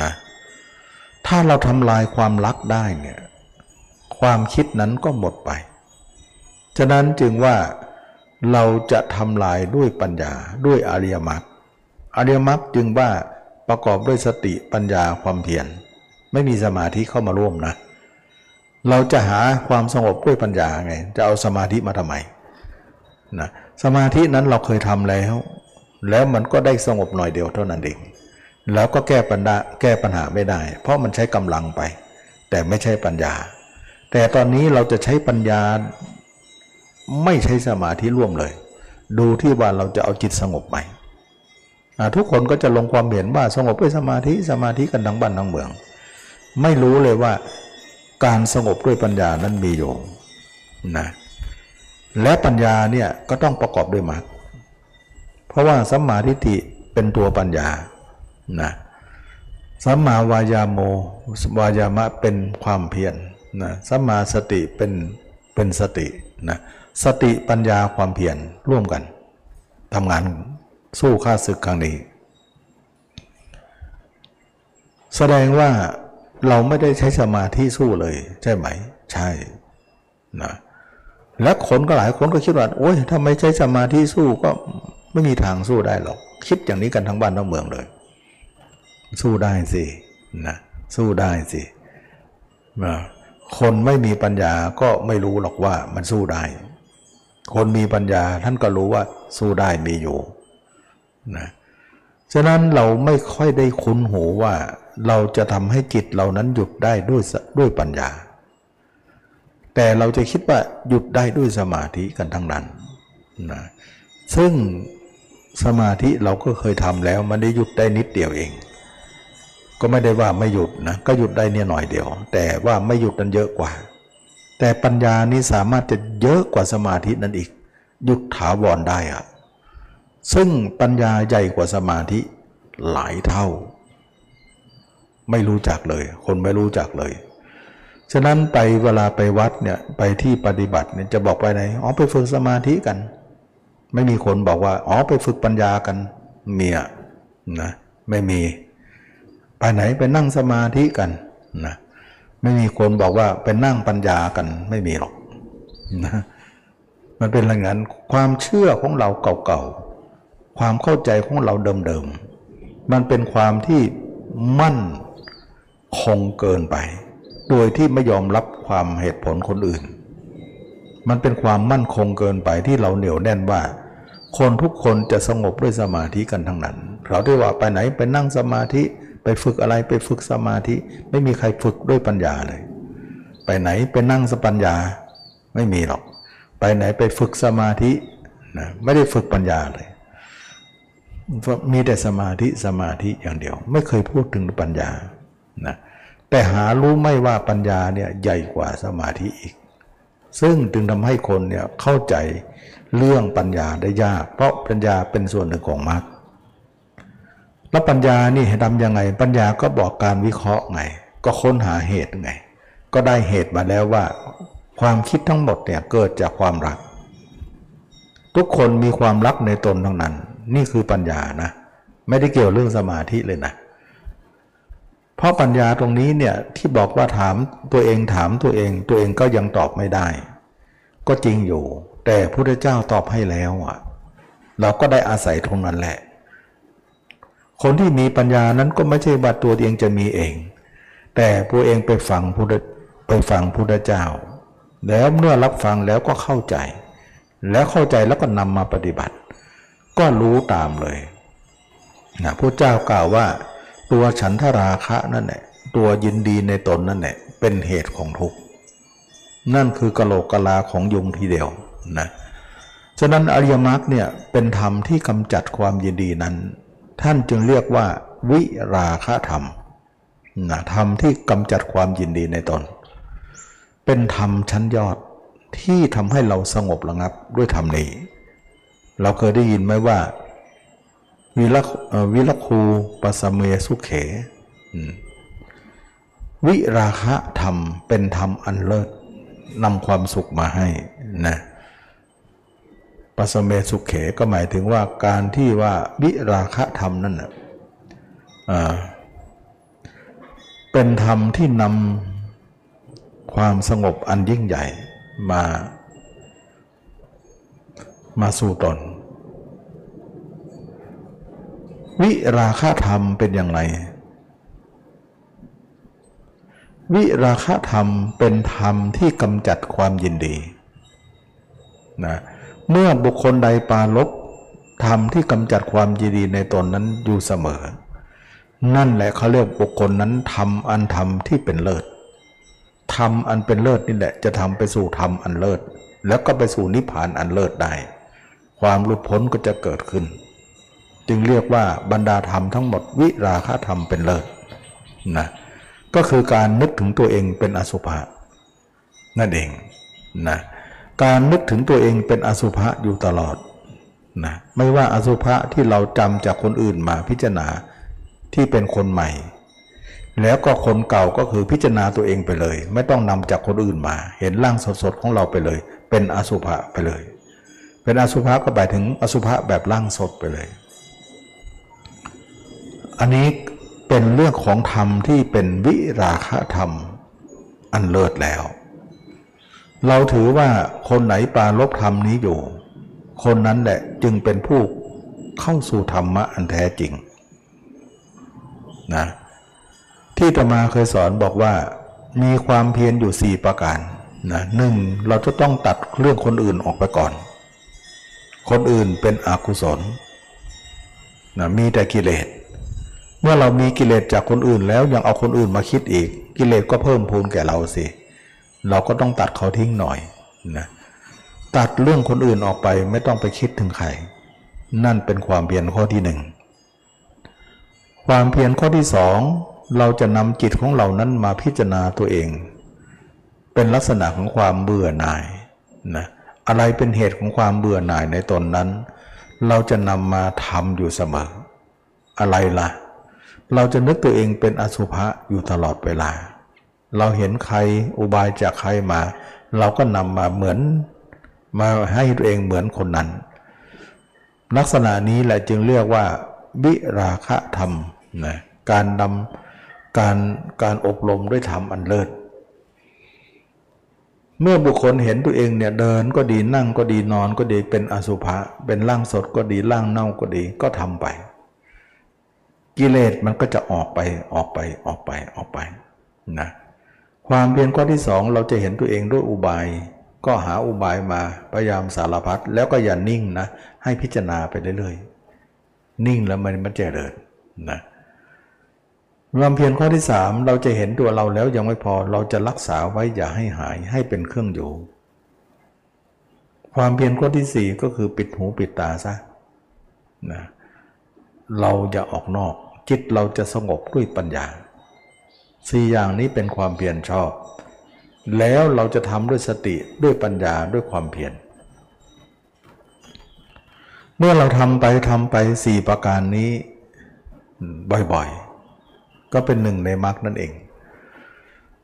นะ ถ้าเราทำลายความรักได้เนี่ยความคิดนั้นก็หมดไป ฉะนั้นจึงว่าเราจะทำลายด้วยปัญญาด้วยอริยมรรคอริยมรรคจึงว่าประกอบด้วยสติปัญญาความเพียรไม่มีสมาธิเข้ามาร่วมนะ เราจะหาความสงบด้วยปัญญาไง จะเอาสมาธิมาทำไมนะสมาธินั้นเราเคยทำแล้ว แล้วมันก็ได้สงบหน่อยเดียวเท่านั้นเอง แล้วก็แก้ปัญหาแก้ปัญหาไม่ได้ เพราะมันใช้กำลังไป แต่ไม่ใช่ปัญญา แต่ตอนนี้เราจะใช้ปัญญาไม่ใช้สมาธิร่วมเลย ดูที่ว่าเราจะเอาจิตสงบไหมทุกคนก็จะลงความเห็นว่าสงบด้วยสมาธิสมาธิกันทั้งบ้านทั้งเมือง ไม่รู้เลยว่าการสงบด้วยปัญญานั้นมีอยู่นะและปัญญาเนี่ยก็ต้องประกอบด้วยมรรคเพราะว่าสัมมาทิฏฐิเป็นตัวปัญญา นะสัมมาวายาโมวายามะเป็นความเพียรนะสัมมาสติเป็นเป็นสตินะสติปัญญาความเพียรร่วมกันทำงานสู้ข้าศึกครั้งนี้ แสดงว่าเราไม่ได้ใช้สมาธิสู้เลย ใช่ไหม ใช่นะและคนก็หลายคนก็คิดว่าโอ้ยถ้าไม่ใช้สมาธิสู้ก็ไม่มีทางสู้ได้หรอก คิดอย่างนี้กันทั้งบ้านทั้งเมืองเลย สู้ได้สินะสู้ได้สิคนไม่มีปัญญาก็ไม่รู้หรอกว่ามันสู้ได้ คนมีปัญญาท่านก็รู้ว่าสู้ได้มีอยู่นะฉะนั้นเราไม่ค่อยได้คุ้นหูว่าเราจะทำให้จิตเรานั้นหยุดได้ด้วยด้วยปัญญา แต่เราจะคิดว่าหยุดได้ด้วยสมาธิกันทั้งนั้นนะซึ่งสมาธิเราก็เคยทำแล้วมันได้หยุดได้นิดเดียวเอง ก็ไม่ได้ว่าไม่หยุดนะก็หยุดได้เนี่ยหน่อยเดียว แต่ว่าไม่หยุดนั้นเยอะกว่า แต่ปัญญานี้สามารถจะเยอะกว่าสมาธินั้นอีก หยุดถาวรได้อะซึ่งปัญญาใหญ่กว่าสมาธิหลายเท่า ไม่รู้จักเลย คนไม่รู้จักเลยฉะนั้นไปเวลาไปวัดเนี่ยไปที่ปฏิบัติเนี่ยจะบอกไปไหนอ๋อไปฝึกสมาธิกัน ไม่มีคนบอกว่าอ๋อไปฝึกปัญญากันเมียนะไม่มี ไปไหนไปนั่งสมาธิกันนะไม่มีคนบอกว่าไปนั่งปัญญากันไม่มีหรอกนะมันเป็นอย่างนั้นความเชื่อของเราเก่าๆความเข้าใจของเราเดิมๆมันเป็นความที่มั่นคงเกินไป โดยที่ไม่ยอมรับความเหตุผลคนอื่น มันเป็นความมั่นคงเกินไปที่เราเหนียวแน่นว่า คนทุกคนจะสงบด้วยสมาธิกันทั้งนั้น เราได้ว่าไปไหนไปนั่งสมาธิ ไปฝึกอะไรไปฝึกสมาธิ ไม่มีใครฝึกด้วยปัญญาเลย ไปไหนไปนั่งสปัญญาไม่มีหรอก ไปไหนไปฝึกสมาธินะไม่ได้ฝึกปัญญาเลยมีแต่สมาธิสมาธิอย่างเดียว ไม่เคยพูดถึงปัญญานะแต่หารู้ไม่ว่าปัญญาเนี่ยใหญ่กว่าสมาธิอีก ซึ่งจึงทำให้คนเนี่ยเข้าใจเรื่องปัญญาได้ยาก เพราะปัญญาเป็นส่วนหนึ่งของมรรค แล้วปัญญานี่ทำยังไง ปัญญาก็บอกการวิเคราะห์ไง ก็ค้นหาเหตุไง ก็ได้เหตุมาแล้วว่า ความคิดทั้งหมดเนี่ยเกิดจากความรัก ทุกคนมีความรักในตนทั้งนั้น นี่คือปัญญานะ ไม่ได้เกี่ยวเรื่องสมาธิเลยนะ เพราะปัญญาตรงนี้เนี่ยที่บอกว่าถามตัวเองถามตัวเอง ตัวเองก็ยังตอบไม่ได้ ก็จริงอยู่ แต่พระเจ้าตอบให้แล้วอะ เราก็ได้อาศัยตรงนั้นแหละ คนที่มีปัญญานั้นก็ไม่ใช่ว่าตัวเองจะมีเอง แต่ตัวเองไปฟังพุทธไปฟังพุทธเจ้า แล้วเมื่อรับฟังแล้วก็เข้าใจ แล้วเข้าใจแล้วก็นำมาปฏิบัติ ก็รู้ตามเลยนะพระเจ้ากล่าวว่า ตัวฉันทราคะนั่นแหละตัวยินดีในตนนั่นแหละเป็นเหตุของทุกข์นั่นคือกะโหลกกะลาของยุงทีเดียวนะฉะนั้นอริยมรรคเนี่ยเป็นธรรมที่กำจัดความยินดีนั้น ท่านจึงเรียกว่า วิราคะธรรมนะธรรมที่กำจัดความยินดีในตน เป็นธรรมชั้นยอดที่ทำให้เราสงบระงับด้วยธรรมนี้ เราเคยได้ยินไหมว่า วิรวิรคูปัสเมสุเข วิราคะธรรมเป็นธรรมอันเลิศนำความสุขมาให้นะ ปัสเมสุเขก็หมายถึงว่าการที่ว่าวิราคะธรรมนั่นเป็นธรรมที่นำความสงบอันยิ่งใหญ่มา มาสู่ตน วิราคะธรรมเป็นอย่างไร วิราคะธรรมเป็นธรรมที่กำจัดความยินดีนะเเมื่อบุคคลใดปาลบธรรมที่กำจัดความยินดีในตนนั้นอยู่เสมอ นั่นแหละเขาเรียกบุคคลนั้นทำอันธรรมที่เป็นเลิศธรรมอันเป็นเลิศนี่แหละจะทำไปสู่ธรรมอันเลิศแล้วก็ไปสู่นิพพานอันเลิศได้ ความหลุดพ้นก็จะเกิดขึ้น จึงเรียกว่าบรรดาธรรมทั้งหมดวิราคะธรรมเป็นเลิศนะก็คือการนึกถึงตัวเองเป็นอสุภะนั่นเองนะ การนึกถึงตัวเองเป็นอสุภะอยู่ตลอดนะไม่ว่าอสุภะที่เราจำจากคนอื่นมาพิจารณาที่เป็นคนใหม่ แล้วก็คนเก่าก็คือพิจารณาตัวเองไปเลย ไม่ต้องนำจากคนอื่นมา เห็นร่างสดๆของเราไปเลย เป็นอสุภะไปเลย เป็นอสุภะก็หมายถึงอสุภะแบบร่างสดไปเลย อันนี้เป็นเรื่องของธรรมที่เป็นวิราคะธรรมอันเลิศแล้ว เราถือว่าคนไหนปราลบธรรมนี้อยู่ คนนั้นแหละจึงเป็นผู้เข้าสู่ธรรมะอันแท้จริงนะที่ตมาเคยสอนบอกว่ามีความเพียรอยู่สี่ประการนะหนึ่งเราจะต้องตัดเรื่องคนอื่นออกไปก่อน คนอื่นเป็นอกุศลนะมีแต่กิเลส เมื่อเรามีกิเลสจากคนอื่นแล้วยังเอาคนอื่นมาคิดอีก กิเลสก็เพิ่มพูนแก่เราสิเเราก็ต้องตัดเขาทิ้งหน่อยนะตัดเรื่องคนอื่นออกไปไม่ต้องไปคิดถึงใคร นั่นเป็นความเพียรข้อที่หนึ่งความเพียรข้อที่สองเราจะนำจิตของเรานั้นมาพิจารณาตัวเอง เป็นลักษณะของความเบื่อหน่ายนะอะไรเป็นเหตุของความเบื่อหน่ายในตนนั้น เราจะนำมาทำอยู่เสมอ อะไรล่ะ เราจะนึกตัวเองเป็นอสุภะอยู่ตลอดเวลา เราเห็นใครอุบายจากใครมา เราก็นำมาเหมือนมาให้ตัวเองเหมือนคนนั้น ลักษณะนี้แหละจึงเรียกว่าวิราคะธรรมนะการนำการการอบรมด้วยธรรมอันเลิศ เมื่อบุคคลเห็นตัวเองเนี่ยเดินก็ดีนั่งก็ดีนอนก็ดีเป็นอสุภะเป็นร่างสดก็ดีร่างเน่าก็ดีก็ทำไป กิเลสมันก็จะออกไปออกไปออกไปออกไปนะ ความเพียรข้อที่สองเราจะเห็นตัวเองด้วยอุบาย ก็หาอุบายมาพยายามสารพัดแล้วก็อย่านิ่งนะ ให้พิจารณาไปเรื่อยๆ นิ่งแล้วมันมันจะเดินนะความเพียรข้อที่สามเราจะเห็นตัวเราแล้วยังไม่พอเราจะรักษาไว้อย่าให้หายให้เป็นเครื่องอยู่ ความเพียรข้อที่สี่ก็คือปิดหูปิดตาซะนะเราจะออกนอก จิตเราจะสงบด้วยปัญญา สี่อย่างนี้เป็นความเพียรชอบ แล้วเราจะทำด้วยสติด้วยปัญญาด้วยความเพียรเมื่อเราทำไปทำไปสี่ประการนี้บ่อยๆ ก็เป็นหนึ่งในมรรคนั่นเอง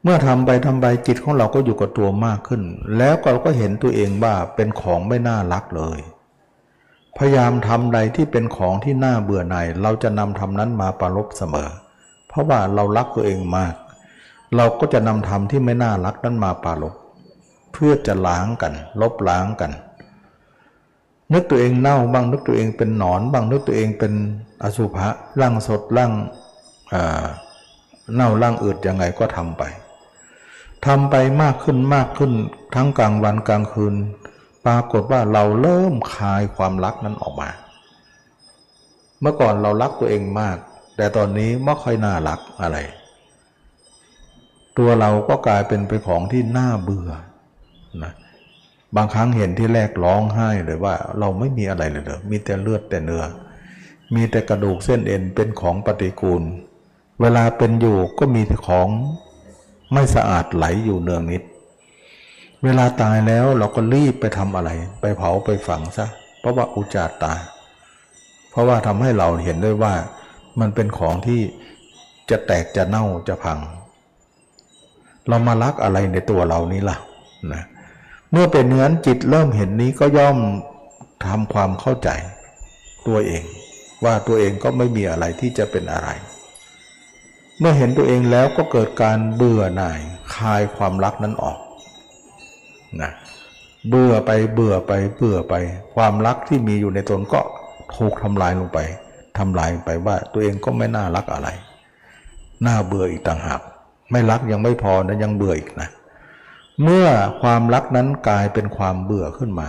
เมื่อทำไปทำไปจิตของเราก็อยู่กับตัวมากขึ้น แล้วเราก็เห็นตัวเองว่าเป็นของไม่น่ารักเลย พยายามทำใดที่เป็นของที่น่าเบื่อหน่ายเราจะนำทำนั้นมาปรารบเสมอเพราะว่าเรารักตัวเองมาก เราก็จะนำธรรมที่ไม่น่ารักนั้นมาปารบเพื่อจะล้างกัน ลบล้างกัน นึกตัวเองเน่าบ้างนึกตัวเองเป็นหนอนบ้างนึกตัวเองเป็นอสุภะร่างสดร่างเน่าร่างอืดยังไงก็ทำไปทำไปมากขึ้นมากขึ้นทั้งกลางวันกลางคืน ปรากฏว่าเราเริ่มคลายความรักนั้นออกมา เมื่อก่อนเรารักตัวเองมาก แต่ตอนนี้ไม่ค่อยน่ารักอะไร ตัวเราก็กลายเป็นไปของที่น่าเบื่อนะบางครั้งเห็นที่แรกร้องไห้เลยว่า เราไม่มีอะไรเลยเหรอมีแต่เลือดแต่เนื้อ มีแต่กระดูกเส้นเอ็นเป็นของปฏิกูล เวลาเป็นอยู่ก็มีแต่ของไม่สะอาดไหลอยู่เนืองนิด เวลาตายแล้วเราก็รีบไปทำอะไร ไปเผาไปฝังซะเพราะว่าอุจจาตา เพราะว่าทำให้เราเห็นด้วยว่า มันเป็นของที่จะแตกจะเน่าจะพัง เรามารักอะไรในตัวเรานี้ล่ะนะเมื่อเป็นเนื้อจิตเริ่มเห็นนี้ก็ย่อมทำความเข้าใจตัวเอง ว่าตัวเองก็ไม่มีอะไรที่จะเป็นอะไร เมื่อเห็นตัวเองแล้วก็เกิดการเบื่อหน่ายคลายความรักนั้นออกนะเบื่อไปเบื่อไปเบื่อไป ความรักที่มีอยู่ในตนก็ถูกทำลายลงไป ทำลายไปว่า ตัวเองก็ไม่น่ารักอะไร น่าเบื่ออีกต่างหาก ไม่รักยังไม่พอนะยังเบื่ออีกนะ เมื่อความรักนั้นกลายเป็นความเบื่อขึ้นมา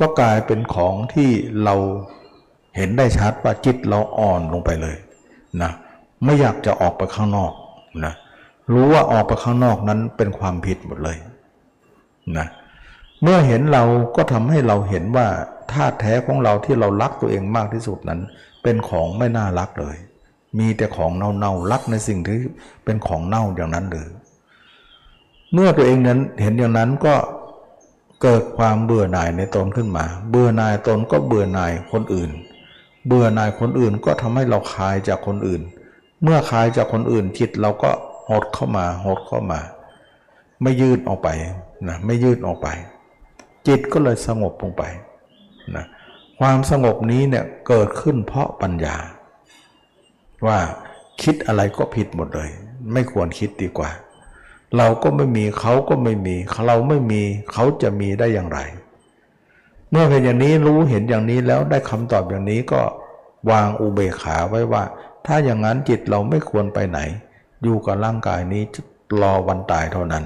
ก็กลายเป็นของที่เราเห็นได้ชัดว่าจิตเราอ่อนลงไปเลยนะไม่อยากจะออกไปข้างนอกนะรู้ว่าออกไปข้างนอกนั้นเป็นความผิดหมดเลยนะเมื่อเห็นเราก็ทำให้เราเห็นว่า ธาตุแท้ของเราที่เรารักตัวเองมากที่สุดนั้น เป็นของไม่น่ารักเลย มีแต่ของเน่าๆรักในสิ่งที่เป็นของเน่าอย่างนั้นเลยเมื่อตัวเองนั้นเห็นอย่างนั้นก็เกิดความเบื่อหน่ายในตนขึ้นมา เบื่อหน่ายตนก็เบื่อหน่ายคนอื่น เบื่อหน่ายคนอื่นก็ทำให้เราคลายจากคนอื่น เมื่อคลายจากคนอื่นจิตเราก็หดเข้ามาหดเข้ามา ไม่ยืดออกไปนะไม่ยืดออกไป จิตก็เลยสงบลงไป นะความสงบนี้เนี่ยเกิดขึ้นเพราะปัญญา ว่าคิดอะไรก็ผิดหมดเลย ไม่ควรคิดดีกว่า เราก็ไม่มีเขาก็ไม่มี เราไม่มีเขาจะมีได้อย่างไร เมื่อเป็นอย่างนี้รู้เห็นอย่างนี้แล้วได้คำตอบอย่างนี้ก็วางอุเบกขาไว้ว่า ถ้าอย่างนั้นจิตเราไม่ควรไปไหน อยู่กับร่างกายนี้รอวันตายเท่านั้น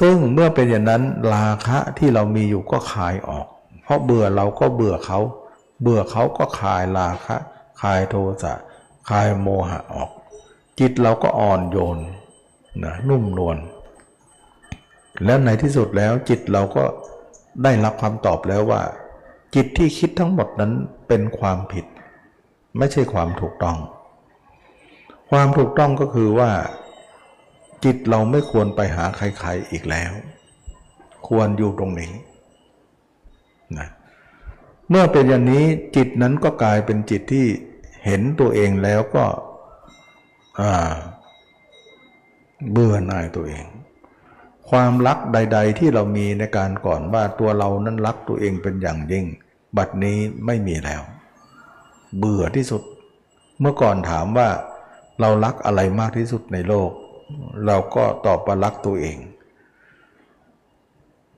ซึ่งเมื่อเป็นอย่างนั้นราคะที่เรามีอยู่ก็คายออก ราะเบื่อเราก็เบื่อเขา เบื่อเขาก็คลายราคะคลายโทสะคลายโมหะออก จิตเราก็อ่อนโยนนะนุ่มนวลแล้วในที่สุดแล้วจิตเราก็ได้รับคำตอบแล้วว่า จิตที่คิดทั้งหมดนั้นเป็นความผิด ไม่ใช่ความถูกต้อง ความถูกต้องก็คือว่า จิตเราไม่ควรไปหาใครๆอีกแล้ว ควรอยู่ตรงนี้ นะเมื่อเป็นอย่างนี้จิตนั้นก็กลายเป็นจิตที่เห็นตัวเองแล้วก็เบื่อหน่ายตัวเอง ความรักใด ๆ ที่เรามีในการก่อนว่าตัวเรานั้นรักตัวเองเป็นอย่างยิ่ง บัดนี้ไม่มีแล้ว เบื่อที่สุด เมื่อก่อนถามว่าเรารักอะไรมากที่สุดในโลก เราก็ตอบว่ารักตัวเอง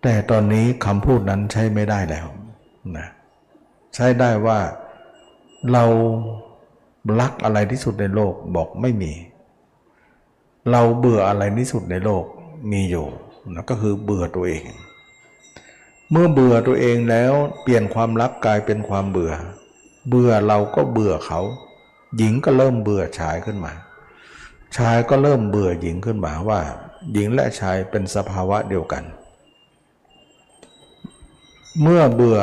แต่ตอนนี้คำพูดนั้นใช้ไม่ได้แล้วนะใช้ได้ว่าเรารักอะไรที่สุดในโลกบอกไม่มี เราเบื่ออะไรที่สุดในโลกมีอยู่นะก็คือเบื่อตัวเอง เมื่อเบื่อตัวเองแล้วเปลี่ยนความรักกลายเป็นความเบื่อ เบื่อเราก็เบื่อเขา หญิงก็เริ่มเบื่อชายขึ้นมา ชายก็เริ่มเบื่อหญิงขึ้นมาว่า หญิงและชายเป็นสภาวะเดียวกัน เมื่อเบื่อ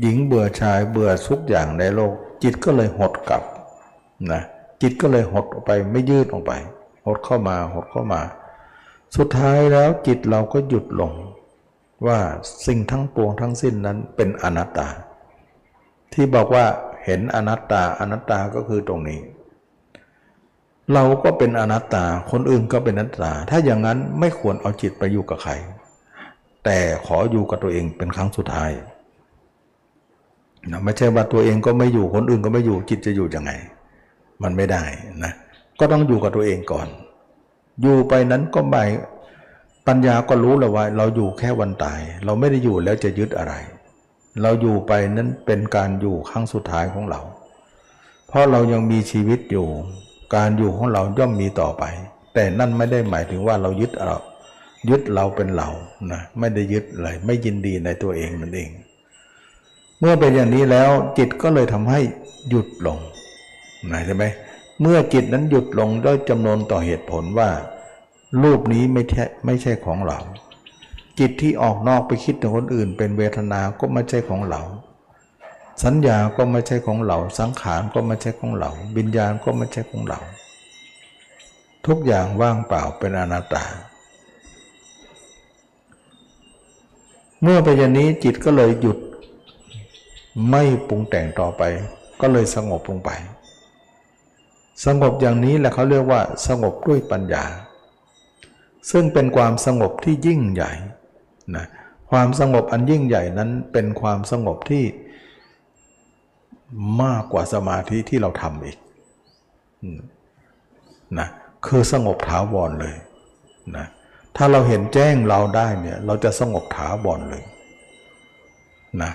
หญิงเบื่อชายเบื่อทุกอย่างในโลก จิตก็เลยหดกลับนะจิตก็เลยหดออกไปไม่ยืดออกไป หดเข้ามาหดเข้ามา สุดท้ายแล้วจิตเราก็หยุดลง ว่าสิ่งทั้งปวงทั้งสิ้นนั้นเป็นอนัตตา ที่บอกว่าเห็นอนัตตาอนัตตาก็คือตรงนี้ เราก็เป็นอนัตตาคนอื่นก็เป็นอนัตตา ถ้าอย่างนั้นไม่ควรเอาจิตไปอยู่กับใคร แต่ขออยู่กับตัวเองเป็นครั้งสุดท้ายนะไม่ใช่ว่าตัวเองก็ไม่อยู่คนอื่นก็ไม่อยู่จิตจะอยู่ยังไง มันไม่ได้นะก็ต้องอยู่กับตัวเองก่อน อยู่ไปนั้นก็หมายปัญญาก็รู้แล้วว่า เราอยู่แค่วันตาย เราไม่ได้อยู่แล้วจะยึดอะไร เราอยู่ไปนั้นเป็นการอยู่ครั้งสุดท้ายของเรา เพราะเรายังมีชีวิตอยู่ การอยู่ของเราย่อมมีต่อไป แต่นั่นไม่ได้หมายถึงว่าเรายึดเร ยึดเราเป็นเรานะไม่ได้ยึดอะไรไม่ยินดีในตัวเองมันเอง เมื่อเป็นอย่างนี้แล้วจิตก็เลยทำให้หยุดลงนะใช่ไหมเมื่อจิตนั้นหยุดลงด้วยจำนวนต่อเหตุผลว่า รูปนี้ไม่ใช่ไม่ใช่ของเรา จิตที่ออกนอกไปคิดถึงคนอื่น เป็นเวทนาก็ไม่ใช่ของเรา สัญญาก็ไม่ใช่ของเรา สังขารก็ไม่ใช่ของเราวิญญาณก็ไม่ใช่ของเรา ทุกอย่างว่างเปล่าเป็นอนัตตา เมื่อไปอย่างนี้จิตก็เลยหยุด ไม่ปรุงแต่งต่อไป ก็เลยสงบลงไป สงบอย่างนี้แหละเขาเรียกว่า สงบด้วยปัญญา ซึ่งเป็นความสงบที่ยิ่งใหญ่นะความสงบอันยิ่งใหญ่นั้นเป็นความสงบที่มากกว่าสมาธิที่เราทำอีกนะคือสงบถาวรเลยนะ ถ้าเราเห็นแจ้งเราได้เนี่ยเราจะสงบถาวรเลยนะ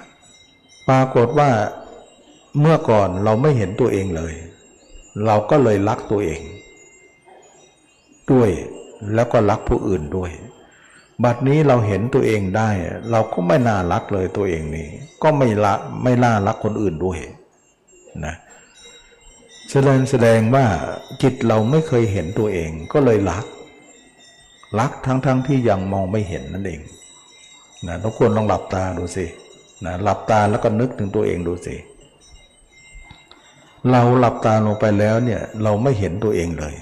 ปรากฏว่าเมื่อก่อนเราไม่เห็นตัวเองเลย เราก็เลยรักตัวเอง ด้วยแล้วก็รักผู้อื่นด้วย บัดนี้เราเห็นตัวเองได้ เราก็ไม่น่ารักเลยตัวเองนี่ก็ไม่ละไม่น่ารักคนอื่นด้วยนะแสดงแสดงว่าจิตเราไม่เคยเห็นตัวเองก็เลยรัก รักทั้งๆทที่ยังมองไม่เห็นนั่นเองนะทุกคนลองหลับตาดูสินะหลับตาแล้วก็นึกถึงตัวเองดูสิเราหลับตาลงไปแล้วเนี่ยเราไม่เห็นตัวเองเลย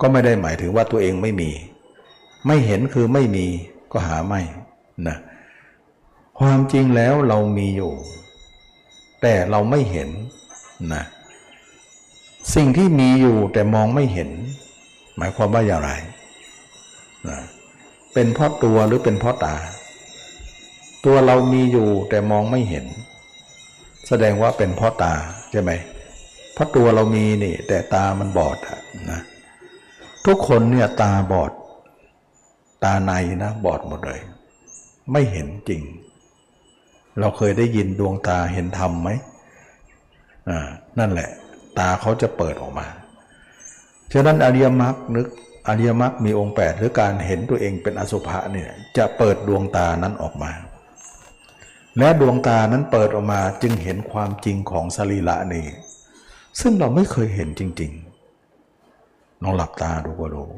ก็ไม่ได้หมายถึงว่าตัวเองไม่มี ไม่เห็นคือไม่มีก็หาไม่นะความจริงแล้วเรามีอยู่ แต่เราไม่เห็นนะสิ่งที่มีอยู่แต่มองไม่เห็น หมายความว่าอย่างไรนะเป็นเพราะตัวหรือเป็นเพราะตา ตัวเรามีอยู่แต่มองไม่เห็น แสดงว่าเป็นเพราะตาใช่ไหมเพราะตัวเรามีนี่ แต่ตามันบอดนะทุกคนเนี่ยตาบอด ตาในนะบอดหมดเลย ไม่เห็นจริง เราเคยได้ยินดวงตาเห็นธรรมไหมอ่านั่นแหละ ตาเขาจะเปิดออกมา ฉะนั้นอริยมรรคนึกอริยมรรคมีองค์แปดหรือการเห็นตัวเองเป็นอสุภะเนี่ยจะเปิดดวงตานั้นออกมา และดวงตานั้นเปิดออกมาจึงเห็นความจริงของสรีระนี่ซึ่งเราไม่เคยเห็นจริงๆลองหลับตาดูก็รู้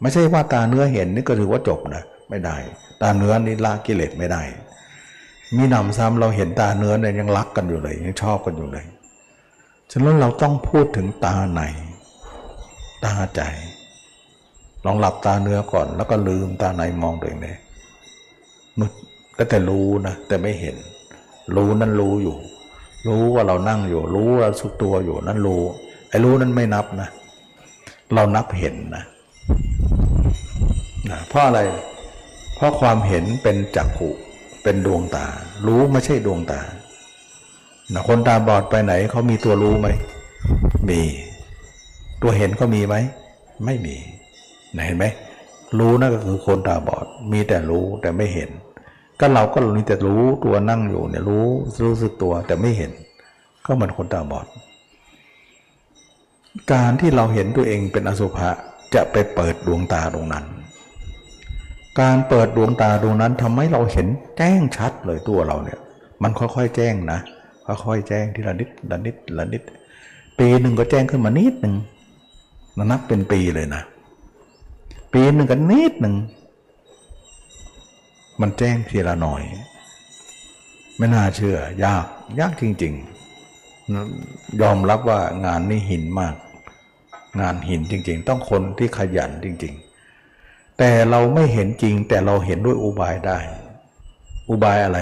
ไม่ใช่ว่าตาเนื้อเห็นนี่ก็ถือว่าจบนะไม่ได้ ตาเนื้อนี่ละกิเลสไม่ได้ มีนำซ้ำเราเห็นตาเนื้อเนี่ยยังรักกันอยู่เลยยังชอบกันอยู่เลยฉะนั้นเราต้องพูดถึงตาใน ตาใจ ลองหลับตาเนื้อก่อน แล้วก็ลืมตาในมองตัวเองเลยนุดก็แต่รู้นะแต่ไม่เห็น รู้นั่นรู้อยู่ รู้ว่าเรานั่งอยู่ รู้ว่าเราสุกตัวอยู่นั่นรู้ไอ้รู้นั้นไม่นับนะ เรานับเห็นนะนะเพราะอะไร เพราะความเห็นเป็นจักขุเป็นดวงตา รู้ไม่ใช่ดวงตานะคนตาบอดไปไหนเขามีตัวรู้ไหมมี ตัวเห็นก็มีไหมไม่มีเห็นไหมรู้นั่นก็คือคนตาบอด มีแต่รู้แต่ไม่เห็น ก็เราก็มีแต่รู้ตัวนั่งอยู่เนี่ยรู้รู้สึกตัวแต่ไม่เห็น ก็เหมือนคนตาบอด การที่เราเห็นตัวเองเป็นอสุภะจะไปเปิดดวงตาตรงนั้น การเปิดดวงตาดวงนั้นทำให้เราเห็นแจ้งชัดเลยตัวเราเนี่ย มันค่อยๆแจ้งนะค่อยๆแจ้งทีละนิดละนิดละนิด ปีหนึ่งก็แจ้งขึ้นมานิดหนึ่ง มันนับเป็นปีเลยนะ ปีหนึ่งก็นิดหนึ่ง มันแจ้งทีละหน่อย ไม่น่าเชื่อ ยาก ยากจริง ๆ ยอมรับว่างานนี้หินมาก งานหินจริง ๆ ต้องคนที่ขยันจริง ๆ แต่เราไม่เห็นจริง แต่เราเห็นด้วยอุบายได้ อุบายอะไร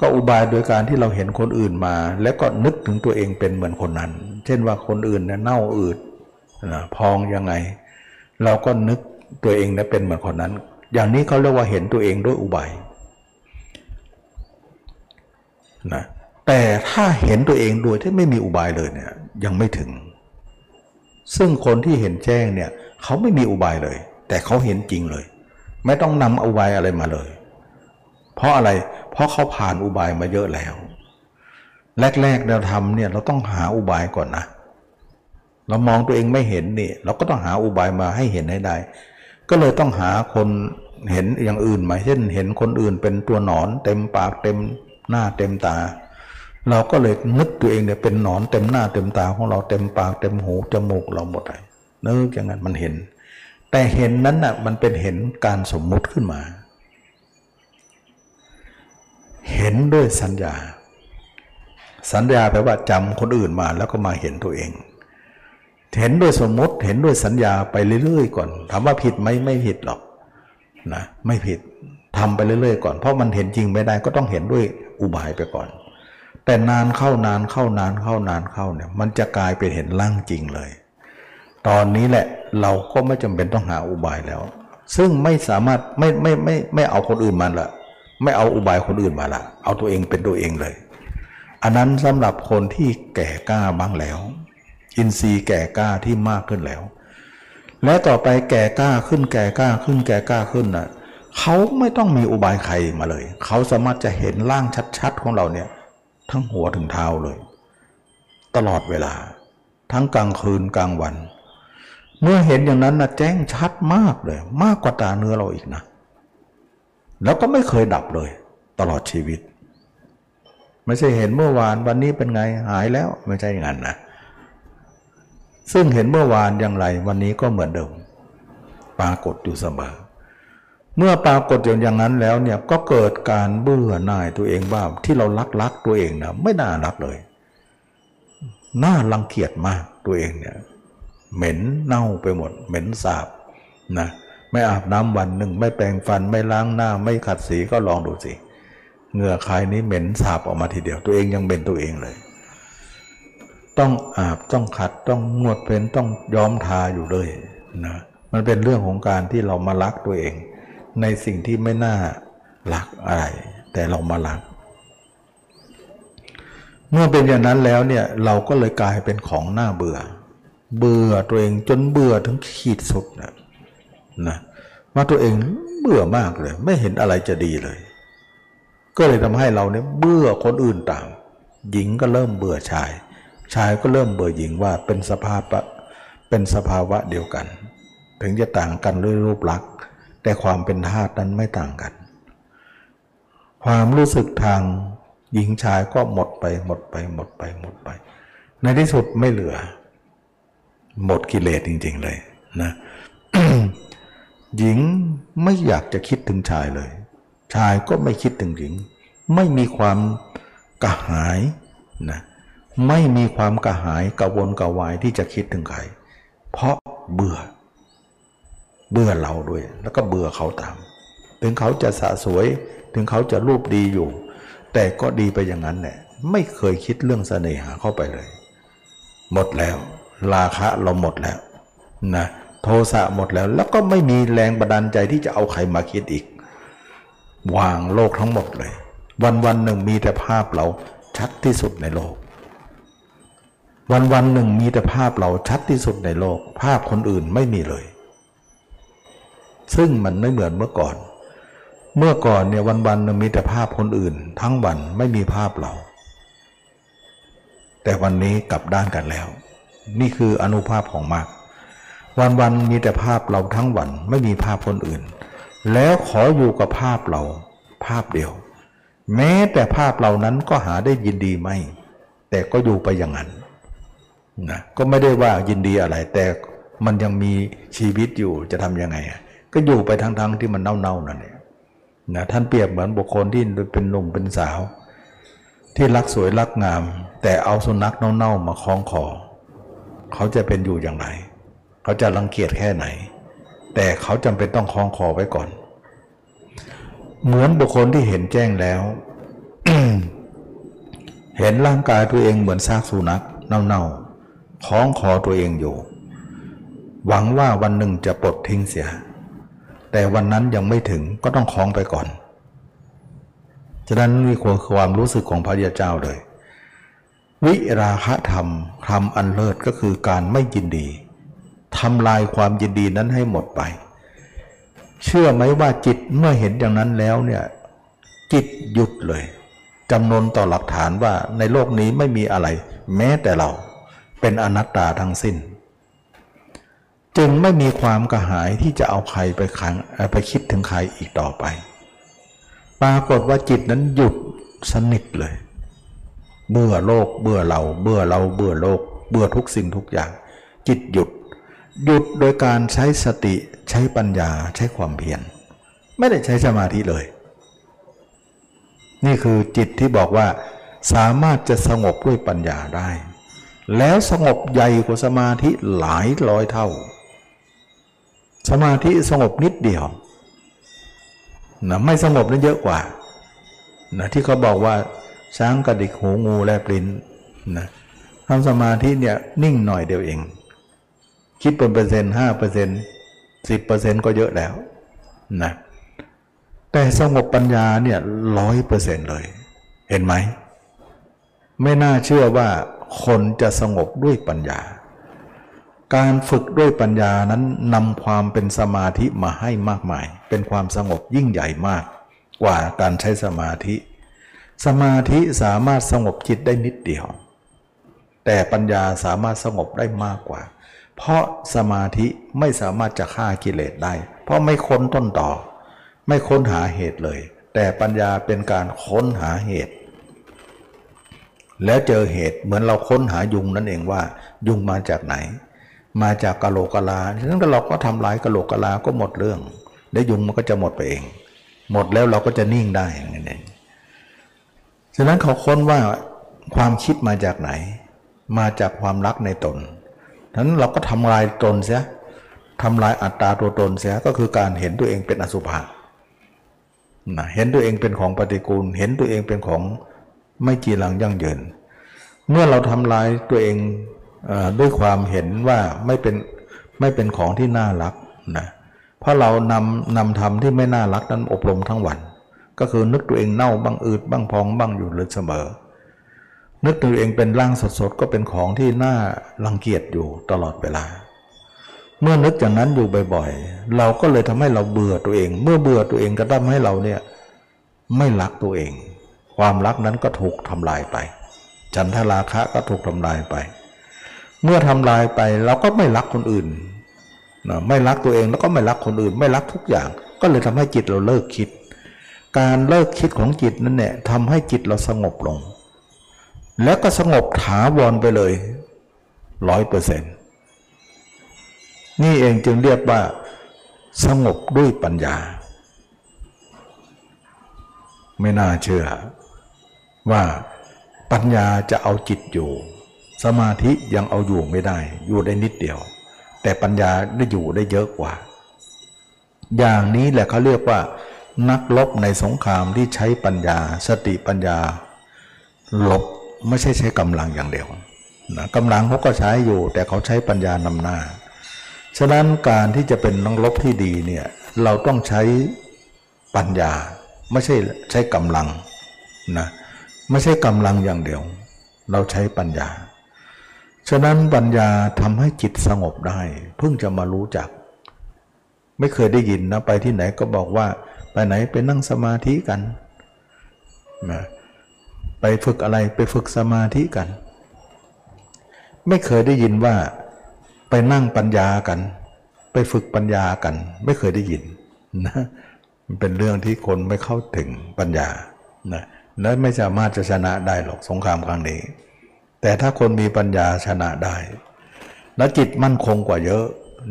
ก็อุบายโดยการที่เราเห็นคนอื่นมา แล้วก็นึกถึงตัวเองเป็นเหมือนคนนั้น เช่นว่าคนอื่นเนี่ยเน่าอืด นะพองยังไง เราก็นึกตัวเองนี่ยเป็นเหมือนคนนั้น อย่างนี้เขาเรียกว่าเห็นตัวเองด้วยอุบายนะแต่ถ้าเห็นตัวเองโดยที่ไม่มีอุบายเลยเนี่ยยังไม่ถึง ซึ่งคนที่เห็นแจ้งเนี่ยเขาไม่มีอุบายเลย แต่เขาเห็นจริงเลย ไม่ต้องนำอุบายอะไรมาเลย เพราะอะไรเพราะเขาผ่านอุบายมาเยอะแล้ว แรกๆเราทำเนี่ยเราต้องหาอุบายก่อนนะ เรามองตัวเองไม่เห็นนี่ เราก็ต้องหาอุบายมาให้เห็นให้ได้ ก็เลยต้องหาคนเห็นอย่างอื่นมาเช่น เห็นคนอื่นเป็นตัวหนอนเต็มปากเต็มหน้าเต็มตา เราก็เลยนึกตัวเองเนี่ยเป็นหนอนเต็มหน้าเต็มตาของเราเต็มปากเต็มหูจมูกเราหมดเลยนึกอย่างนั้นมันเห็น แต่เห็นนั้นน่ะมันเป็นเห็นการสมมุติขึ้นมา เห็นด้วยสัญญา สัญญาแปลว่าจำคนอื่นมาแล้วก็มาเห็นตัวเอง เห็นด้วยสมมติเห็นด้วยสัญญาไปเรื่อยๆ ก่อน ถามว่าผิดไหมไม่ผิดหรอกนะไม่ผิดทำไปเรื่อยๆ ก่อน เพราะมันเห็นจริงไม่ได้ก็ต้องเห็นด้วยอุบายไปก่อน แต่นานเข้านานเข้านานเข้านานเข้าเนี่ยมันจะกลายเป็นเห็นร่างจริงเลย ตอนนี้แหละเราก็ไม่จำเป็นต้องหาอุบายแล้ว ซึ่งไม่สามารถไม่ไม่ไม่ไม่เอาคนอื่นมาละไม่เอาอุบายคนอื่นมาละเอาตัวเองเป็นตัวเองเลย อันนั้นสำหรับคนที่แก่กล้าบ้างแล้ว อินทรีย์แก่กล้าที่มากขึ้นแล้ว และต่อไปแก่กล้าขึ้นแก่กล้าขึ้นแก่กล้าขึ้นน่ะเขาไม่ต้องมีอุบายใครมาเลย เขาสามารถจะเห็นร่างชัดๆของเราเนี่ย ทั้งหัวถึงเท้าเลย ตลอดเวลา ทั้งกลางคืนกลางวัน เมื่อเห็นอย่างนั้นนะแจ้งชัดมากเลย มากกว่าตาเนื้อเราอีกนะ แล้วก็ไม่เคยดับเลย ตลอดชีวิต ไม่ใช่เห็นเมื่อวานวันนี้เป็นไงหายแล้วไม่ใช่อย่างนั้นนะ ซึ่งเห็นเมื่อวานอย่างไร วันนี้ก็เหมือนเดิม ปรากฏอยู่เสมอ เมื่อปรากฏอย่างนั้นแล้วเนี่ยก็เกิดการเบื่อหน่ายตัวเองบ้างที่เรารักรักตัวเองนะไม่น่ารักเลย น่ารังเกียจมากตัวเองเนี่ยเหม็นเน่าไปหมด เหม็นสาบนะไม่อาบน้ำวันหนึ่ง ไม่แปรงฟันไม่ล้างหน้า ไม่ขัดสีก็ลองดูสิเหงื่อใครนี้เหม็นสาบออกมาทีเดียวตัวเองยังเป็นตัวเองเลย ต้องอาบต้องขัดต้องงวดเป็นต้องย้อมทาอยู่เลยนะมันเป็นเรื่องของการที่เรามารักตัวเอง ในสิ่งที่ไม่น่ารักอะไร แต่เรามารัก เมื่อเป็นอย่างนั้นแล้วเนี่ยเราก็เลยกลายเป็นของหน้าเบื่อ เบื่อตัวเองจนเบื่อถึงขีดสุดนะนะว่าตัวเองเบื่อมากเลย ไม่เห็นอะไรจะดีเลย ก็เลยทำให้เราเนี่ยเบื่อคนอื่นตาม หญิงก็เริ่มเบื่อชาย ชายก็เริ่มเบื่อหญิงว่าเป็นสภาพเป็นสภาวะเดียวกัน ถึงจะต่างกันด้วยรูปลักษณ์ แต่ความเป็นธาตุนั้นไม่ต่างกัน ความรู้สึกทางหญิงชายก็หมดไปหมดไปหมดไปหมดไป ในที่สุดไม่เหลือ หมดกิเลสจริง ๆ เลยนะหญิงไม่อยากจะคิดถึงชายเลย ชายก็ไม่คิดถึงหญิง ไม่มีความกระหายนะ ไม่มีความกระหายกระวนกระวายที่จะคิดถึงใคร เพราะเบื่อ เบื่อเราด้วย แล้วก็เบื่อเขาตาม ถึงเขาจะสะสวย ถึงเขาจะรูปดีอยู่ แต่ก็ดีไปอย่างนั้นแหละไม่เคยคิดเรื่องเสน่หาเข้าไปเลย หมดแล้ว ราคะเราหมดแล้วนะโทสะหมดแล้ว แล้วก็ไม่มีแรงบันดาลใจที่จะเอาใครมาคิดอีก วางโลกทั้งหมดเลย วันวันหนึ่งมีแต่ภาพเราชัดที่สุดในโลก วันวันหนึ่งมีแต่ภาพเราชัดที่สุดในโลก ภาพคนอื่นไม่มีเลย ซึ่งมันไม่เหมือนเมื่อก่อน เมื่อก่อนเนี่ยวันวันหนึ่งมีแต่ภาพคนอื่น ทั้งวันไม่มีภาพเรา แต่วันนี้กลับด้านกันแล้ว นี่คืออนุภาพของมากวันวันมีแต่ภาพเราทั้งวันไม่มีภาพคนอื่น แล้วขออยู่กับภาพเรา ภาพเดียว แม้แต่ภาพเหล่านั้นก็หาได้ยินดีไม่ แต่ก็อยู่ไปอย่างนั้น นะก็ไม่ได้ว่ายินดีอะไร แต่มันยังมีชีวิตอยู่จะทํำยังไง ก็อยู่ไปทั้งๆทที่มันเน่าๆนั่นเองนะท่านเปรียบเหมือนบุคคลที่เป็นหนุ่มเป็นสาว ที่รักสวยรักงาม แต่เอาสุนัขเน่าๆมาคล้องคอเขาจะเป็นอยู่อย่างไร เขาจะรังเกียจแค่ไหน แต่เขาจำเป็นต้องคล้องคอไว้ก่อน เหมือนบุคคลที่เห็นแจ้งแล้วเห็นร่างกายตัวเองเหมือนซากสุนัขเน่าๆ คล้องคอตัวเองอยู่ หวังว่าวันหนึ่งจะปลดทิ้งเสีย แต่วันนั้นยังไม่ถึงก็ต้องคล้องไปก่อน ฉะนั้นนี่ควรความรู้สึกของพระยาเจ้าเลย วิราคะธรรมธรรมอันเลิศก็คือการไม่ยินดีทำลายความยินดีนั้นให้หมดไป เชื่อไหมว่าจิตเมื่อเห็นอย่างนั้นแล้วเนี่ยจิตหยุดเลยจำนวนต่อหลักฐานว่าในโลกนี้ไม่มีอะไร แม้แต่เรา เป็นอนัตตาทั้งสิ้น จึงไม่มีความกระหายที่จะเอาใครไปขังไปคิดถึงใครอีกต่อไป ปรากฏว่าจิตนั้นหยุดสนิทเลย เบื่อโลกเบื่อเราเบื่อเราเบื่อโลก เบื่อทุกสิ่งทุกอย่าง จิตหยุด หยุดโดยการใช้สติใช้ปัญญาใช้ความเพียรไม่ได้ใช้สมาธิเลย นี่คือจิตที่บอกว่าสามารถจะสงบด้วยปัญญาได้ แล้วสงบใหญ่กว่าสมาธิหลายร้อยเท่า สมาธิสงบนิดเดียวนะไม่สงบนั้นเยอะกว่านะที่เขาบอกว่าช้างกระดิกหูงูแลบลิ้นนะทำสมาธิเนี่ยนิ่งหน่อยเดียวเอง คิดเป็นเปอร์เซ็นต์ห้าเปอร์เซ็นต์สิบเปอร์เซ็นต์ก็เยอะแล้วนะแต่สงบปัญญาเนี่ยร้อยเปอร์เซ็นต์เลย เห็นไหม ไม่น่าเชื่อว่า คนจะสงบด้วยปัญญา การฝึกด้วยปัญญานั้นนำความเป็นสมาธิมาให้มากมาย เป็นความสงบยิ่งใหญ่มากกว่าการใช้สมาธิ สมาธิสามารถสงบจิตได้นิดเดียว แต่ปัญญาสามารถสงบได้มากกว่า เพราะสมาธิไม่สามารถจะฆ่ากิเลสได้ เพราะไม่ค้นต้นต่อ ไม่ค้นหาเหตุเลย แต่ปัญญาเป็นการค้นหาเหตุ แล้วเจอเหตุเหมือนเราค้นหายุงนั่นเองว่า ยุงมาจากไหน มาจากกะโหลกกะลาฉะนั้นเราก็ทำลายกะโหลกกะลาก็หมดเรื่อง แล้วยุงมันก็จะหมดไปเอง หมดแล้วเราก็จะนิ่งได้อย่นเองฉะนั้นเขาค้นว่าความคิดมาจากไหน มาจากความรักในตนฉะนั้นเราก็ทำลายตนเสียทำลายอัตตาตัวตนเสียก็คือการเห็นตัวเองเป็นอสุภะนะเห็นตัวเองเป็นของปฏิกูล เห็นตัวเองเป็นของ ไม่จีรังยั่งยืน เมื่อเราทำลายตัวเองออด้วยความเห็นว่าไม่เป็นไม่เป็นของที่น่ารักนะเพราะเรานำนำธรรมที่ไม่น่ารักนั้นอบรมทั้งวัน ก็คือนึกตัวเองเน่าบ้างอืดบ้างพองบ้างอยู่เลยเสมอ นึกตัวเองเป็นร่างสดๆก็เป็นของที่น่ารังเกียจอยู่ตลอดเวลา เมื่อนึกอย่างนั้นอยู่บ่อยๆ เราก็เลยทำให้เราเบื่อตัวเอง เมื่อเบื่อตัวเองก็ทำให้เราเนี่ยไม่รักตัวเอง ความรักนั้นก็ถูกทำลายไป ฉันทราคะก็ถูกทำลายไป เมื่อทำลายไปเราก็ไม่รักคนอื่นนะไม่รักตัวเองแล้วก็ไม่รักคนอื่น ไม่รักทุกอย่าง ก็เลยทำให้จิตเราเลิกคิด การเลิกคิดของจิตนั้นเนี่ยทำให้จิตเราสงบลง แล้วก็สงบถาวรไปเลยร้อยเปอร์เซ็นต์นี่เองจึงเรียกว่าสงบด้วยปัญญา ไม่น่าเชื่อ ว่าปัญญาจะเอาจิตอยู่ สมาธิยังเอาอยู่ไม่ได้ อยู่ได้นิดเดียว แต่ปัญญาได้อยู่ได้เยอะกว่า อย่างนี้แหละเขาเรียกว่า นักลบในสงครามที่ใช้ปัญญา สติปัญญาลบไม่ใช่ใช้กำลังอย่างเดียวนะกำลังเขาก็ใช้อยู่ แต่เขาใช้ปัญญานำหน้า ฉะนั้นการที่จะเป็นนักรบที่ดีเนี่ยเราต้องใช้ปัญญา ไม่ใช่ใช้กำลังนะ ไม่ใช่กำลังอย่างเดียว เราใช้ปัญญา ฉะนั้นปัญญาทำให้จิตสงบได้ เพิ่งจะมารู้จัก ไม่เคยได้ยินนะไปที่ไหนก็บอกว่า ไปไหนไปนั่งสมาธิกันนะไปฝึกอะไรไปฝึกสมาธิกัน ไม่เคยได้ยินว่าไปนั่งปัญญากัน ไปฝึกปัญญากัน ไม่เคยได้ยินนะมันเป็นเรื่องที่คนไม่เข้าถึงปัญญานะ และไม่สามารถจะชนะได้หรอกสงครามครั้งนี้ แต่ถ้าคนมีปัญญาชนะได้ และจิตมั่นคงกว่าเยอะ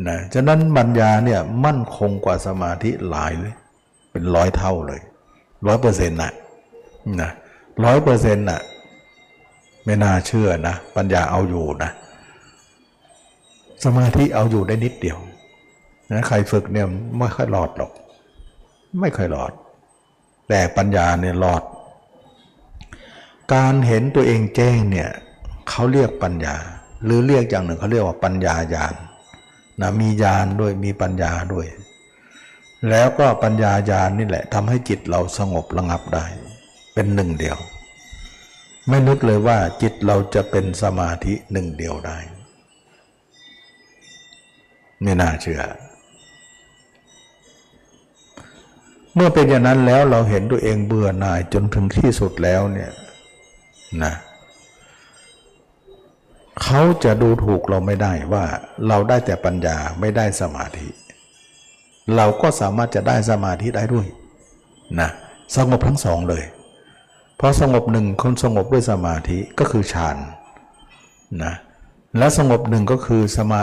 นะฉะนั้นปัญญาเนี่ยมั่นคงกว่าสมาธิหลายเลย เป็นร้อยเท่าเลยร้อยเปอร์เซ็นต์นะนะร้อยเปอร์เซ็นต์น่ะไม่น่าเชื่อนะ ปัญญาเอาอยู่นะ สมาธิเอาอยู่ได้นิดเดียวนะใครฝึกเนี่ยไม่ค่อยรอดหรอก ไม่ค่อยรอด แต่ปัญญาเนี่ยรอด การเห็นตัวเองแจ้งเนี่ยเขาเรียกปัญญา หรือเรียกอย่างหนึ่งเขาเรียกว่าปัญญาญาณนะมีญาณด้วยมีปัญญาด้วย แล้วก็ปัญญาญาณนี่แหละทำให้จิตเราสงบระงับได้ เป็นหนึ่งเดียว ไม่นึกเลยว่าจิตเราจะเป็นสมาธิหนึ่งเดียวได้ไม่น่าเชื่อ เมื่อเป็นอย่างนั้นแล้วเราเห็นตัวเองเบื่อหน่ายจนถึงที่สุดแล้วเนี่ย นะเขาจะดูถูกเราไม่ได้ว่าเราได้แต่ปัญญาไม่ได้สมาธิ เราก็สามารถจะได้สมาธิได้ด้วยนะสงบทั้งสองเลย เพราะสงบหนึ่งคนสงบด้วยสมาธิก็คือฌานนะและสงบหนึ่งก็คือสมา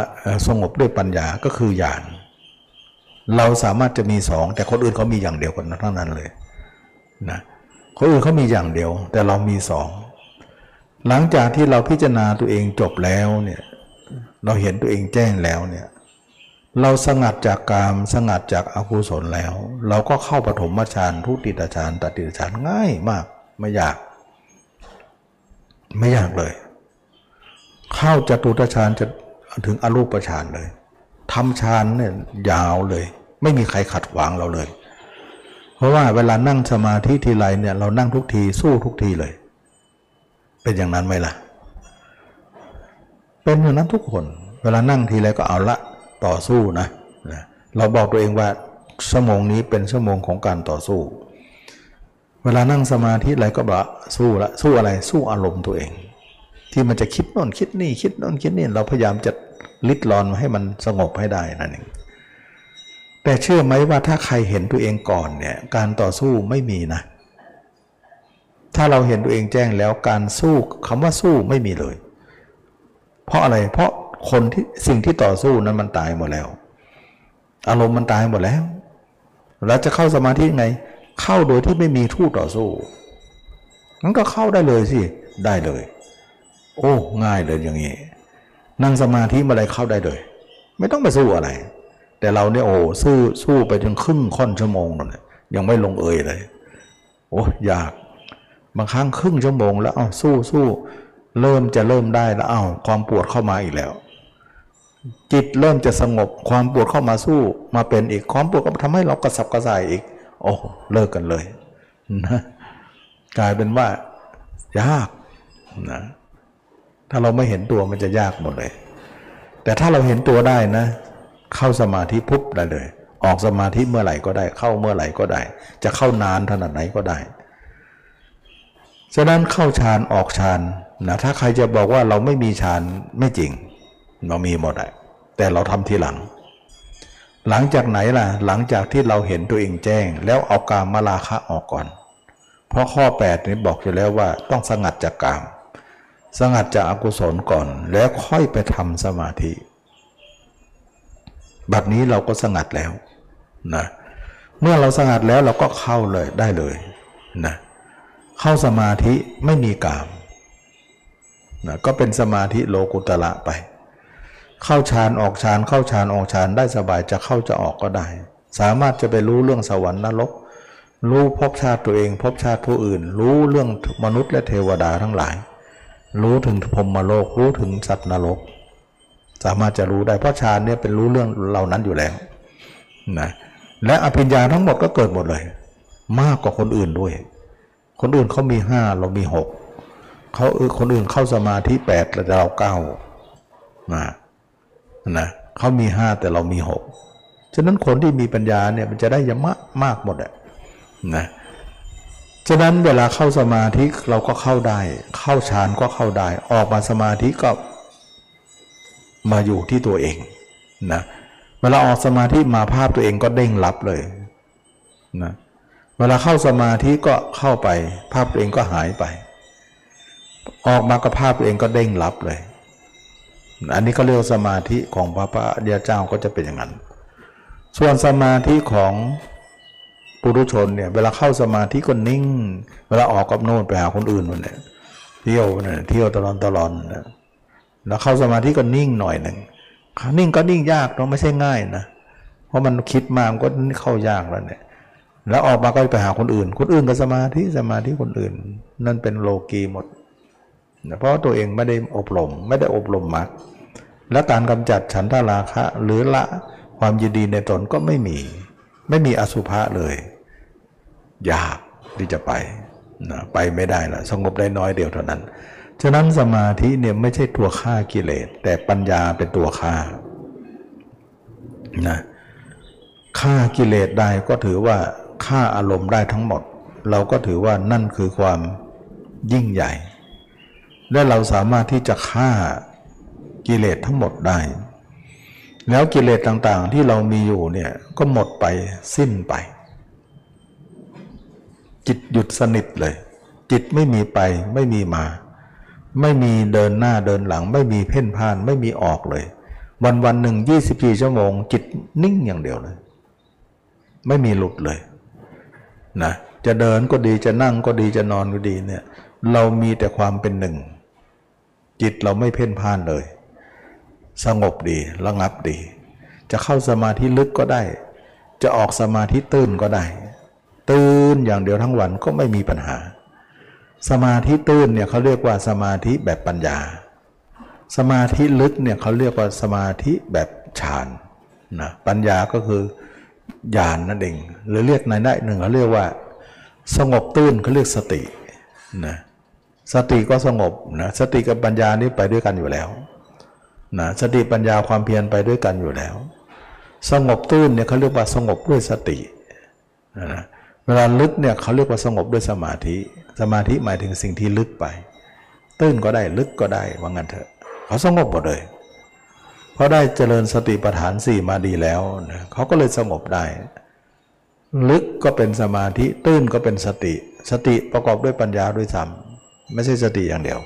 สงบด้วยปัญญาก็คือญาณเราสามารถจะมีสองแต่คนอื่นเขามีอย่างเดียวกันเทั้งนั้นเลยนะคนอื่นเขามีอย่างเดียวแต่เรามีสอง หลังจากที่เราพิจารณาตัวเองจบแล้วเนี่ยเราเห็นตัวเองแจ้งแล้วเนี่ยเราสงัดจากกามสงัดจากอากุศลแล้ว เราก็เข้าปฐมฌานทุติยฌานตติยฌานง่ายมากไม่ยาก ไม่ยากเลย เข้าจตุตฌานจะถึงอรูปฌานเลยทำฌานเนี่ยยาวเลย ไม่มีใครขัดขวางเราเลย เพราะว่าเวลานั่งสมาธิทีไรเนี่ยเรานั่งทุกทีสู้ทุกทีเลย เป็นอย่างนั้นไหมล่ะ เป็นอย่างนั้นทุกคน เวลานั่งทีไรก็เอาละต่อสู้นะเราบอกตัวเองว่าชั่วโมงนี้เป็นชั่วโมงของการต่อสู้ เวลานั่งสมาธิอะไรก็บอกสู้ละสู้อะไรสู้อารมณ์ตัวเอง ที่มันจะคิดโน่นคิดนี่คิดโน่นคิดนี่เราพยายามจะลิดรอนให้มันสงบให้ได้นั่นเองแต่เชื่อไหมว่าถ้าใครเห็นตัวเองก่อนเนี่ยการต่อสู้ไม่มีนะ ถ้าเราเห็นตัวเองแจ้งแล้วการสู้คำว่าสู้ไม่มีเลย เพราะอะไรเพราะคนที่สิ่งที่ต่อสู้นั้นมันตายหมดแล้ว อารมณ์มันตายหมดแล้วแล้วจะเข้าสมาธิไง เข้าโดยที่ไม่มีทู่ต่อสู้งั้นก็เข้าได้เลยสิได้เลย โอ้ ง่ายเลยอย่างนี้นั่งสมาธิเมื่อไรเข้าได้เลย ไม่ต้องไปสู้อะไร แต่เราเนี่ยโอ้สู้สู้ไปถึงครึ่งค่อนชั่วโมงนั่นยังไม่ลงเอยเลย โอ้ยาก บางครั้งครึ่งชั่วโมงแล้วอ้าสู้สู้เริ่มจะเริ่มได้แล้วอ้าวความปวดเข้ามาอีกแล้ว จิตเริ่มจะสงบความปวดเข้ามาสู้มาเป็นอีกความปวดก็ทำให้เรากระสับกระส่ายอีก โอ้เลิกกันเลยนะกลายเป็นว่ายากนะถ้าเราไม่เห็นตัวมันจะยากหมดเลย แต่ถ้าเราเห็นตัวได้นะ เข้าสมาธิปุ๊บได้เลย ออกสมาธิเมื่อไหร่ก็ได้ เข้าเมื่อไหร่ก็ได้ จะเข้านานขนาดไหนก็ได้ ฉะนั้นเข้าฌานออกฌานนะถ้าใครจะบอกว่าเราไม่มีฌานไม่จริง เรามีหมดอะแต่เราทำทีหลัง หลังจากไหนล่ะ หลังจากที่เราเห็นตัวเองแจ้ง แล้วเอากามมาลาคะออกก่อน เพราะข้อ 8 นี้บอกอยู่แล้วว่าต้องสงัดจากกาม สงัดจากอากุศลก่อน แล้วค่อยไปทำสมาธิ บัดนี้เราก็สงัดแล้วนะเมื่อเราสงัดแล้วเราก็เข้าเลยได้เลยนะเข้าสมาธิไม่มีกามนะก็เป็นสมาธิโลกุตละไป เข้าฌานออกฌานเข้าฌานออกฌานได้สบายจะเข้าจะออกก็ได้ สามารถจะไปรู้เรื่องสวรรค์นรกรู้ภพชาติตัวเองภพชาติผู้อื่น รู้เรื่องมนุษย์และเทวดาทั้งหลาย รู้ถึงพรมโลก รู้ถึงสัตว์นรก สามารถจะรู้ได้เพราะฌานเนี่ยเป็นรู้เรื่องเหล่านั้นอยู่แล้วนะและอภิญญาทั้งหมดก็เกิดหมดเลย มากกว่าคนอื่นด้วย คนอื่นเขามีห้าเรามีหกเขาคนอื่นเข้าสมาธิแปดแต่เราเก้านะนะเขามีห้าแต่เรามีหกฉะนั้นคนที่มีปัญญาเนี่ยมันจะได้ยมะมากหมดอะนะฉะนั้นเวลาเข้าสมาธิเราก็เข้าได้ เข้าฌานก็เข้าได้ ออกมาสมาธิก็มาอยู่ที่ตัวเองนะเวลาออกสมาธิมาภาพตัวเองก็เด้งรับเลยนะ วลาเข้าสมาธิก็เข้าไป ภาพตัวเองก็หายไป ออกมากับภาพตัวเองก็เด้งรับเลย อันนี้ก็เรียกสมาธิของพระพระเดียเจ้าก็จะเป็นอย่างนั้น ส่วนสมาธิของปุถุชนเนี่ยเวลาเข้าสมาธิก็นิ่ง เวลาออกกับโน่นไปหาคนอื่นนั่นแหละเที่ยวเนี่ยเที่ยวตลอดตลอดนะแล้วเข้าสมาธิก็นิ่งหน่อยหนึ่งนิ่งก็นิ่งยากเนาะไม่ใช่ง่ายนะเพราะมันคิดมากก็เข้ายากแล้วเนี่ย แล้วออกมาก็ไปหาคนอื่น คนอื่นก็สมาธิสมาธิคนอื่น นั่นเป็นโลกีหมด เพราะตัวเองไม่ได้อบรมไม่ได้อบรมมรรคและการกำจัดฉันทราคะ หรือละความยินดีในตนก็ไม่มี ไม่มีอสุภะเลย ยากที่จะไปนะไปไม่ได้ละสงบได้น้อยเดียวเท่านั้น ฉะนั้นสมาธิเนี่ยไม่ใช่ตัวฆ่ากิเลส แต่ปัญญาเป็นตัวฆ่านะฆ่ากิเลสได้ก็ถือว่า ฆ่าอารมณ์ได้ทั้งหมด เราก็ถือว่านั่นคือความยิ่งใหญ่ และเราสามารถที่จะฆ่ากิเลสทั้งหมดได้ แล้วกิเลสต่างๆที่เรามีอยู่เนี่ยก็หมดไปสิ้นไป จิตหยุดสนิทเลย จิตไม่มีไปไม่มีมา ไม่มีเดินหน้าเดินหลัง ไม่มีเพ่นพ่านไม่มีออกเลย วันวันหนึ่งยี่สิบสี่ชั่วโมง จิตนิ่งอย่างเดียวเลย ไม่มีหลุดเลย นะจะเดินก็ดีจะนั่งก็ดีจะนอนก็ดีเนี่ยเรามีแต่ความเป็นหนึ่ง จิตเราไม่เพ่นพ่านเลย สงบดีระงับดี จะเข้าสมาธิลึกก็ได้ จะออกสมาธิตื้นก็ได้ ตื้นอย่างเดียวทั้งวันก็ไม่มีปัญหา สมาธิตื้นเนี่ยเขาเรียกว่าสมาธิแบบปัญญา สมาธิลึกเนี่ยเขาเรียกว่าสมาธิแบบฌานนะปัญญาก็คือ ญาณนนั่นเองหรือเรียกในได้หนึ่งเขาเรียกว่า สงบตื้นเขาเรียกสตินะสติก็สงบนะสติกับปัญญานี่ไปด้วยกันอยู่แล้วนะสติปัญญาความเพียรไปด้วยกันอยู่แล้ว สงบตื้นเนี่ยเขาเรียกว่าสงบด้วยสตินะเวลาลึกเนี่ยเขาเรียกว่าสงบด้วยสมาธิ สมาธิหมายถึงสิ่งที่ลึกไป ตื้นก็ได้ลึกก็ได้ว่างั้นเถอะเขาสงบหมดเลย เพราะได้เจริญสติปัฏฐานสี่มาดีแล้วนะเขาก็เลยสงบได้ ลึกก็เป็นสมาธิตื้นก็เป็นสติ สติประกอบด้วยปัญญาด้วยซ้ำไม่ใช่สติอย่างเดียว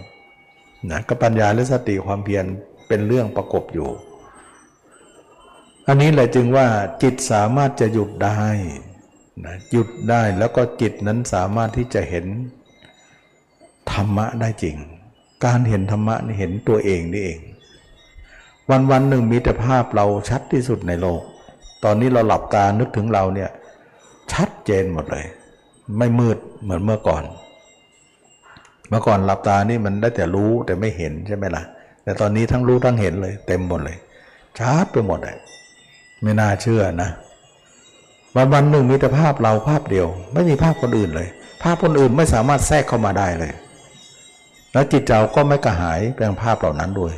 นะก็ปัญญาและสติความเพียรเป็นเรื่องประกบอยู่ อันนี้แหละจึงว่าจิตสามารถจะหยุดได้นะหยุดได้แล้วก็จิตนั้นสามารถที่จะเห็นธรรมะได้จริง การเห็นธรรมะนี่เห็นตัวเองนี่เอง วันวันหนึ่งมีแต่ภาพเราชัดที่สุดในโลก ตอนนี้เราหลับตานึกถึงเราเนี่ยชัดเจนหมดเลย ไม่มืดเหมือนเมื่อก่อน เมื่อก่อนหลับตานี่มันได้แต่รู้แต่ไม่เห็นใช่ไหมล่ะ แต่ตอนนี้ทั้งรู้ทั้งเห็นเลย เต็มหมดเลยชัดไปหมดเลยไม่น่าเชื่อนะ วันวันหนึ่งมีแต่ภาพเราภาพเดียว ไม่มีภาพคนอื่นเลย ภาพคนอื่นไม่สามารถแทรกเข้ามาได้เลย แล้วจิตเราก็ไม่กระหายเป็นภาพเหล่านั้นด้วย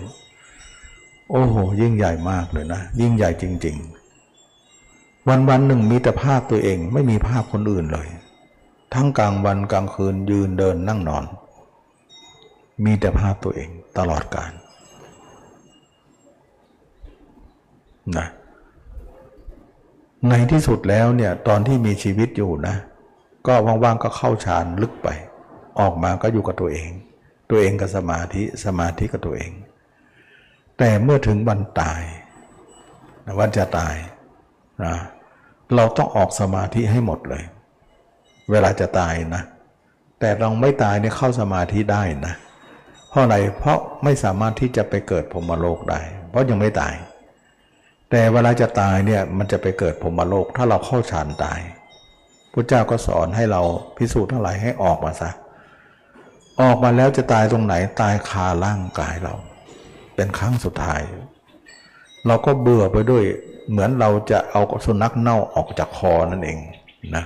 โอ้โห ยิ่งใหญ่มากเลยนะ ยิ่งใหญ่จริง ๆ วันวันหนึ่งมีแต่ภาพตัวเองไม่มีภาพคนอื่นเลย ทั้งกลางวันกลางคืนยืนเดินนั่งนอน มีแต่ภาพตัวเองตลอดกาลนะในที่สุดแล้วเนี่ยตอนที่มีชีวิตอยู่นะ ก็ว่างๆก็เข้าฌานลึกไป ออกมาก็อยู่กับตัวเอง ตัวเองกับสมาธิสมาธิกับตัวเอง แต่เมื่อถึงวันตายวันจะตายนะเราต้องออกสมาธิให้หมดเลย เวลาจะตายนะ แต่เราไม่ตายเนี่ยเข้าสมาธิได้นะ เพราะอะไรเพราะไม่สามารถที่จะไปเกิดพรมโลกได้ เพราะยังไม่ตาย แต่เวลาจะตายเนี่ยมันจะไปเกิดพรมโลก ถ้าเราเข้าฌานตายพระเจ้าก็สอนให้เราพิสูจน์ทั้งหลายให้ออกมาซะออกมาแล้วจะตายตรงไหนตายคาร่างกายเรา เป็นครั้งสุดท้าย เราก็เบื่อไปด้วย เหมือนเราจะเอาสุนัขเน่าออกจากคอนั่นเองนะ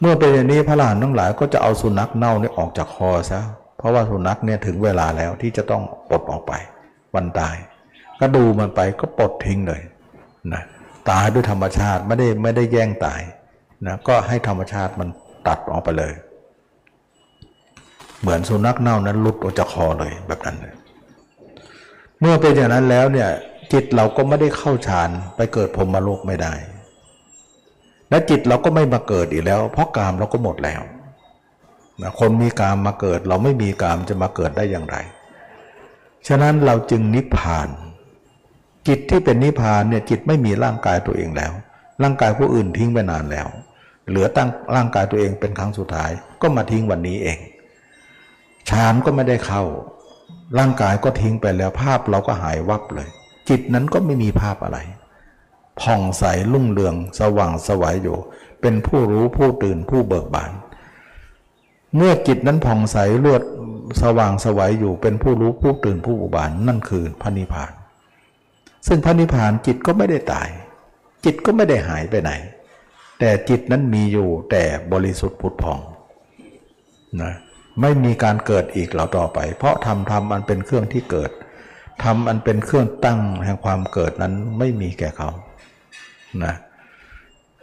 เมื่อเป็นอย่างนี้พระหลานทั้งหลายก็จะเอาสุนัขเน่านี่ออกจากคอซะเพราะว่าสุนัขเนี่ยถึงเวลาแล้วที่จะต้องปลดออกไป วันตาย ก็ดูมันไปก็ปลดทิ้งเลยนะตายด้วยธรรมชาติไม่ได้ไม่ได้แย่งตายนะก็ให้ธรรมชาติมันตัดออกไปเลย เหมือนสุนัขเน่านั้นหลุดออกจากคอเลยแบบนั้นเลย เมื่อเป็นอย่างนั้นแล้วเนี่ยจิตเราก็ไม่ได้เข้าฌานไปเกิดพรมโลกไม่ได้ และจิตเราก็ไม่มาเกิดอีกแล้ว เพราะกามเราก็หมดแล้วนะคนมีกามมาเกิด เราไม่มีกามจะมาเกิดได้อย่างไร ฉะนั้นเราจึงนิพพาน จิตที่เป็นนิพพานเนี่ยจิตไม่มีร่างกายตัวเองแล้ว ร่างกายผู้อื่นทิ้งไปนานแล้ว เหลือตั้งร่างกายตัวเองเป็นครั้งสุดท้ายก็มาทิ้งวันนี้เองฌานก็ไม่ได้เข้า ร่างกายก็ทิ้งไปแล้วภาพเราก็หายวับเลย จิตนั้นก็ไม่มีภาพอะไรผ่องใสลุ่งเรืองสว่างสวัยอยู่ เป็นผู้รู้ผู้ตื่นผู้เบิกบาน เมื่อจิตนั้นผ่องใสเลวดสว่างสวัยอยู่ เป็นผู้รู้ผู้ตื่นผู้เบิกบานนั่นคือพระนิพพาน ซึ่งพระนิพพานจิตก็ไม่ได้ตาย จิตก็ไม่ได้หายไปไหน แต่จิตนั้นมีอยู่แต่บริสุทธิ์ผุดพองนะ ไม่มีการเกิดอีกเราต่อไป เพราะทำทำอันเป็นเครื่องที่เกิดทำอันเป็นเครื่องตั้งแห่งความเกิดนั้นไม่มีแก่เขานะ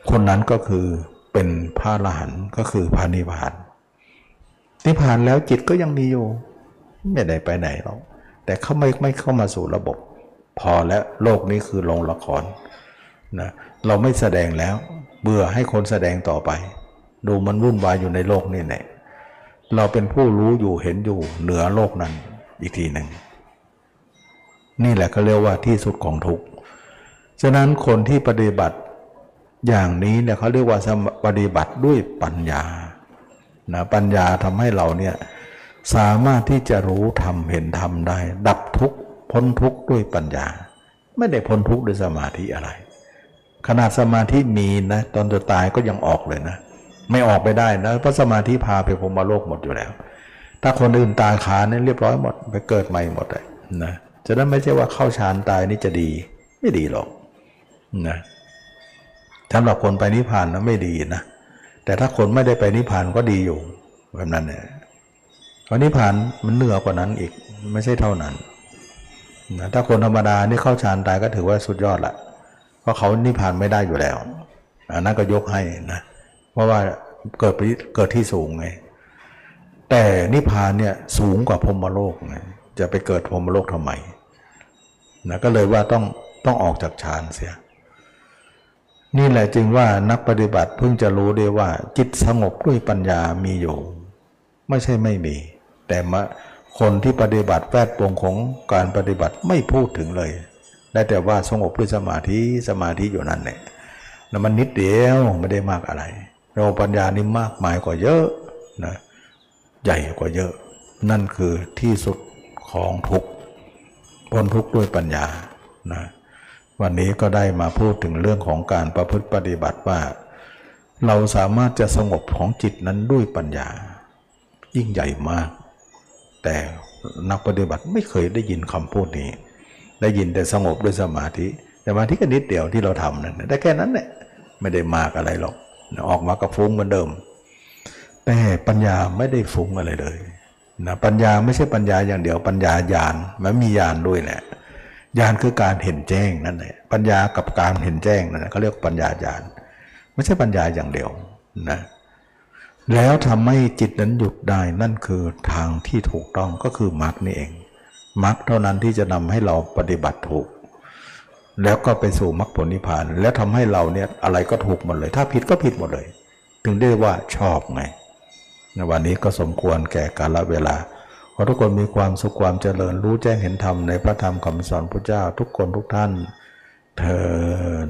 คนนั้นก็คือเป็นพระอรหันต์ก็คือพระนิพพานนิพพานแล้วจิตก็ยังมีอยู่ ไม่ได้ไปไหนหรอกแต่เขาไม่ไม่เข้ามาสู่ระบบ พอแล้วโลกนี้คือโรงละครนะเราไม่แสดงแล้ว เบื่อให้คนแสดงต่อไป ดูมันวุ่นวายอยู่ในโลกนี่แหละ เราเป็นผู้รู้อยู่เห็นอยู่เหนือโลกนั้นอีกทีหนึ่ง นี่แหละก็เรียกว่าที่สุดของทุกข์ฉะนั้นคนที่ปฏิบัติอย่างนี้เนี่ยเขาเรียกว่าปฏิบัติด้วยปัญญานะปัญญาทำให้เราเนี่ยสามารถที่จะรู้ทำเห็นทำได้ ดับทุกข์พ้นทุกข์ด้วยปัญญา ไม่ได้พ้นทุกข์ด้วยสมาธิอะไร ขนาดสมาธิมีนะตอนจะตายก็ยังออกเลยนะ ไม่ออกไปได้นะเพราะสมาธิพาไปพรมโลกหมดอยู่แล้ว ถ้าคนอื่นตายขาเนี่ยเรียบร้อยหมดไปเกิดใหม่หมดเลยนะจะนั้นไม่ใช่ว่าเข้าฌานตายนี่จะดี ไม่ดีหรอกนะสำหรับคนไปนิพพานนะไม่ดีนะแต่ถ้าคนไม่ได้ไปนิพพานก็ดีอยู่แบบนั้นเนี่ยเพราะนิพพานมันเหนือกว่านั้นอีกไม่ใช่เท่านั้นนะถ้าคนธรรมดานี่เข้าฌานตายก็ถือว่าสุดยอดละเพราะเขานิพพานไม่ได้อยู่แล้วอันนั้นก็ยกให้นะ เพราะว่าเกิดไปเกิดที่สูงไง แต่นิพพานเนี่ยสูงกว่าพรมโลกไงจะไปเกิดพรมโลกทำไมนะก็เลยว่าต้องต้องออกจากฌานเสีย นี่แหละจึงว่านักปฏิบัติเพิ่งจะรู้ได้ว่า จิตสงบด้วยปัญญามีอยู่ ไม่ใช่ไม่มี แต่มาคนที่ปฏิบัติแวดวงของการปฏิบัติไม่พูดถึงเลย ได้แต่ว่าสงบด้วยสมาธิสมาธิอยู่นั่นแหละแล้วมันนิดเดียวไม่ได้มากอะไร เราปัญญานี่มากมายกว่าเยอะนะใหญ่กว่าเยอะ นั่นคือที่สุดของทุกข์พ้นทุกข์ด้วยปัญญานะวันนี้ก็ได้มาพูดถึงเรื่องของการประพฤติปฏิบัติว่า เราสามารถจะสงบของจิตนั้นด้วยปัญญา ยิ่งใหญ่มาก แต่นักปฏิบัติไม่เคยได้ยินคำพูดนี้ ได้ยินแต่สงบด้วยสมาธิแต่สมาธิก็นิดเดียวที่เราทำนั่นได้แค่นั้นแหละไม่ได้มากอะไรหรอก ออกมากับฟุ้งเหมือนเดิม แต่ปัญญาไม่ได้ฟุ้งอะไรเลยนะปัญญาไม่ใช่ปัญญาอย่างเดียวปัญญาญาณมันมีญาณด้วยแหละญาณคือการเห็นแจ้งนั่นแหละปัญญากับการเห็นแจ้งนั่นแหละเขาเรียกปัญญาญาณไม่ใช่ปัญญาอย่างเดียวนะแล้วทำให้จิตนั้นหยุดได้นั่นคือทางที่ถูกต้องก็คือมรรคนี่เองมรรคเท่านั้นที่จะนำให้เราปฏิบัติถูก แล้วก็ไปสู่มรรคผลนิพพาน และทำให้เราเนี่ยอะไรก็ถูกหมดเลย ถ้าผิดก็ผิดหมดเลย ถึงได้ว่าชอบไงในวันนี้ก็สมควรแก่กาลเวลาขอทุกคนมีความสุขความเจริญรู้แจ้งเห็นธรรมในพระธรรมคำสอนพระเจ้าทุกคนทุกท่านเทอ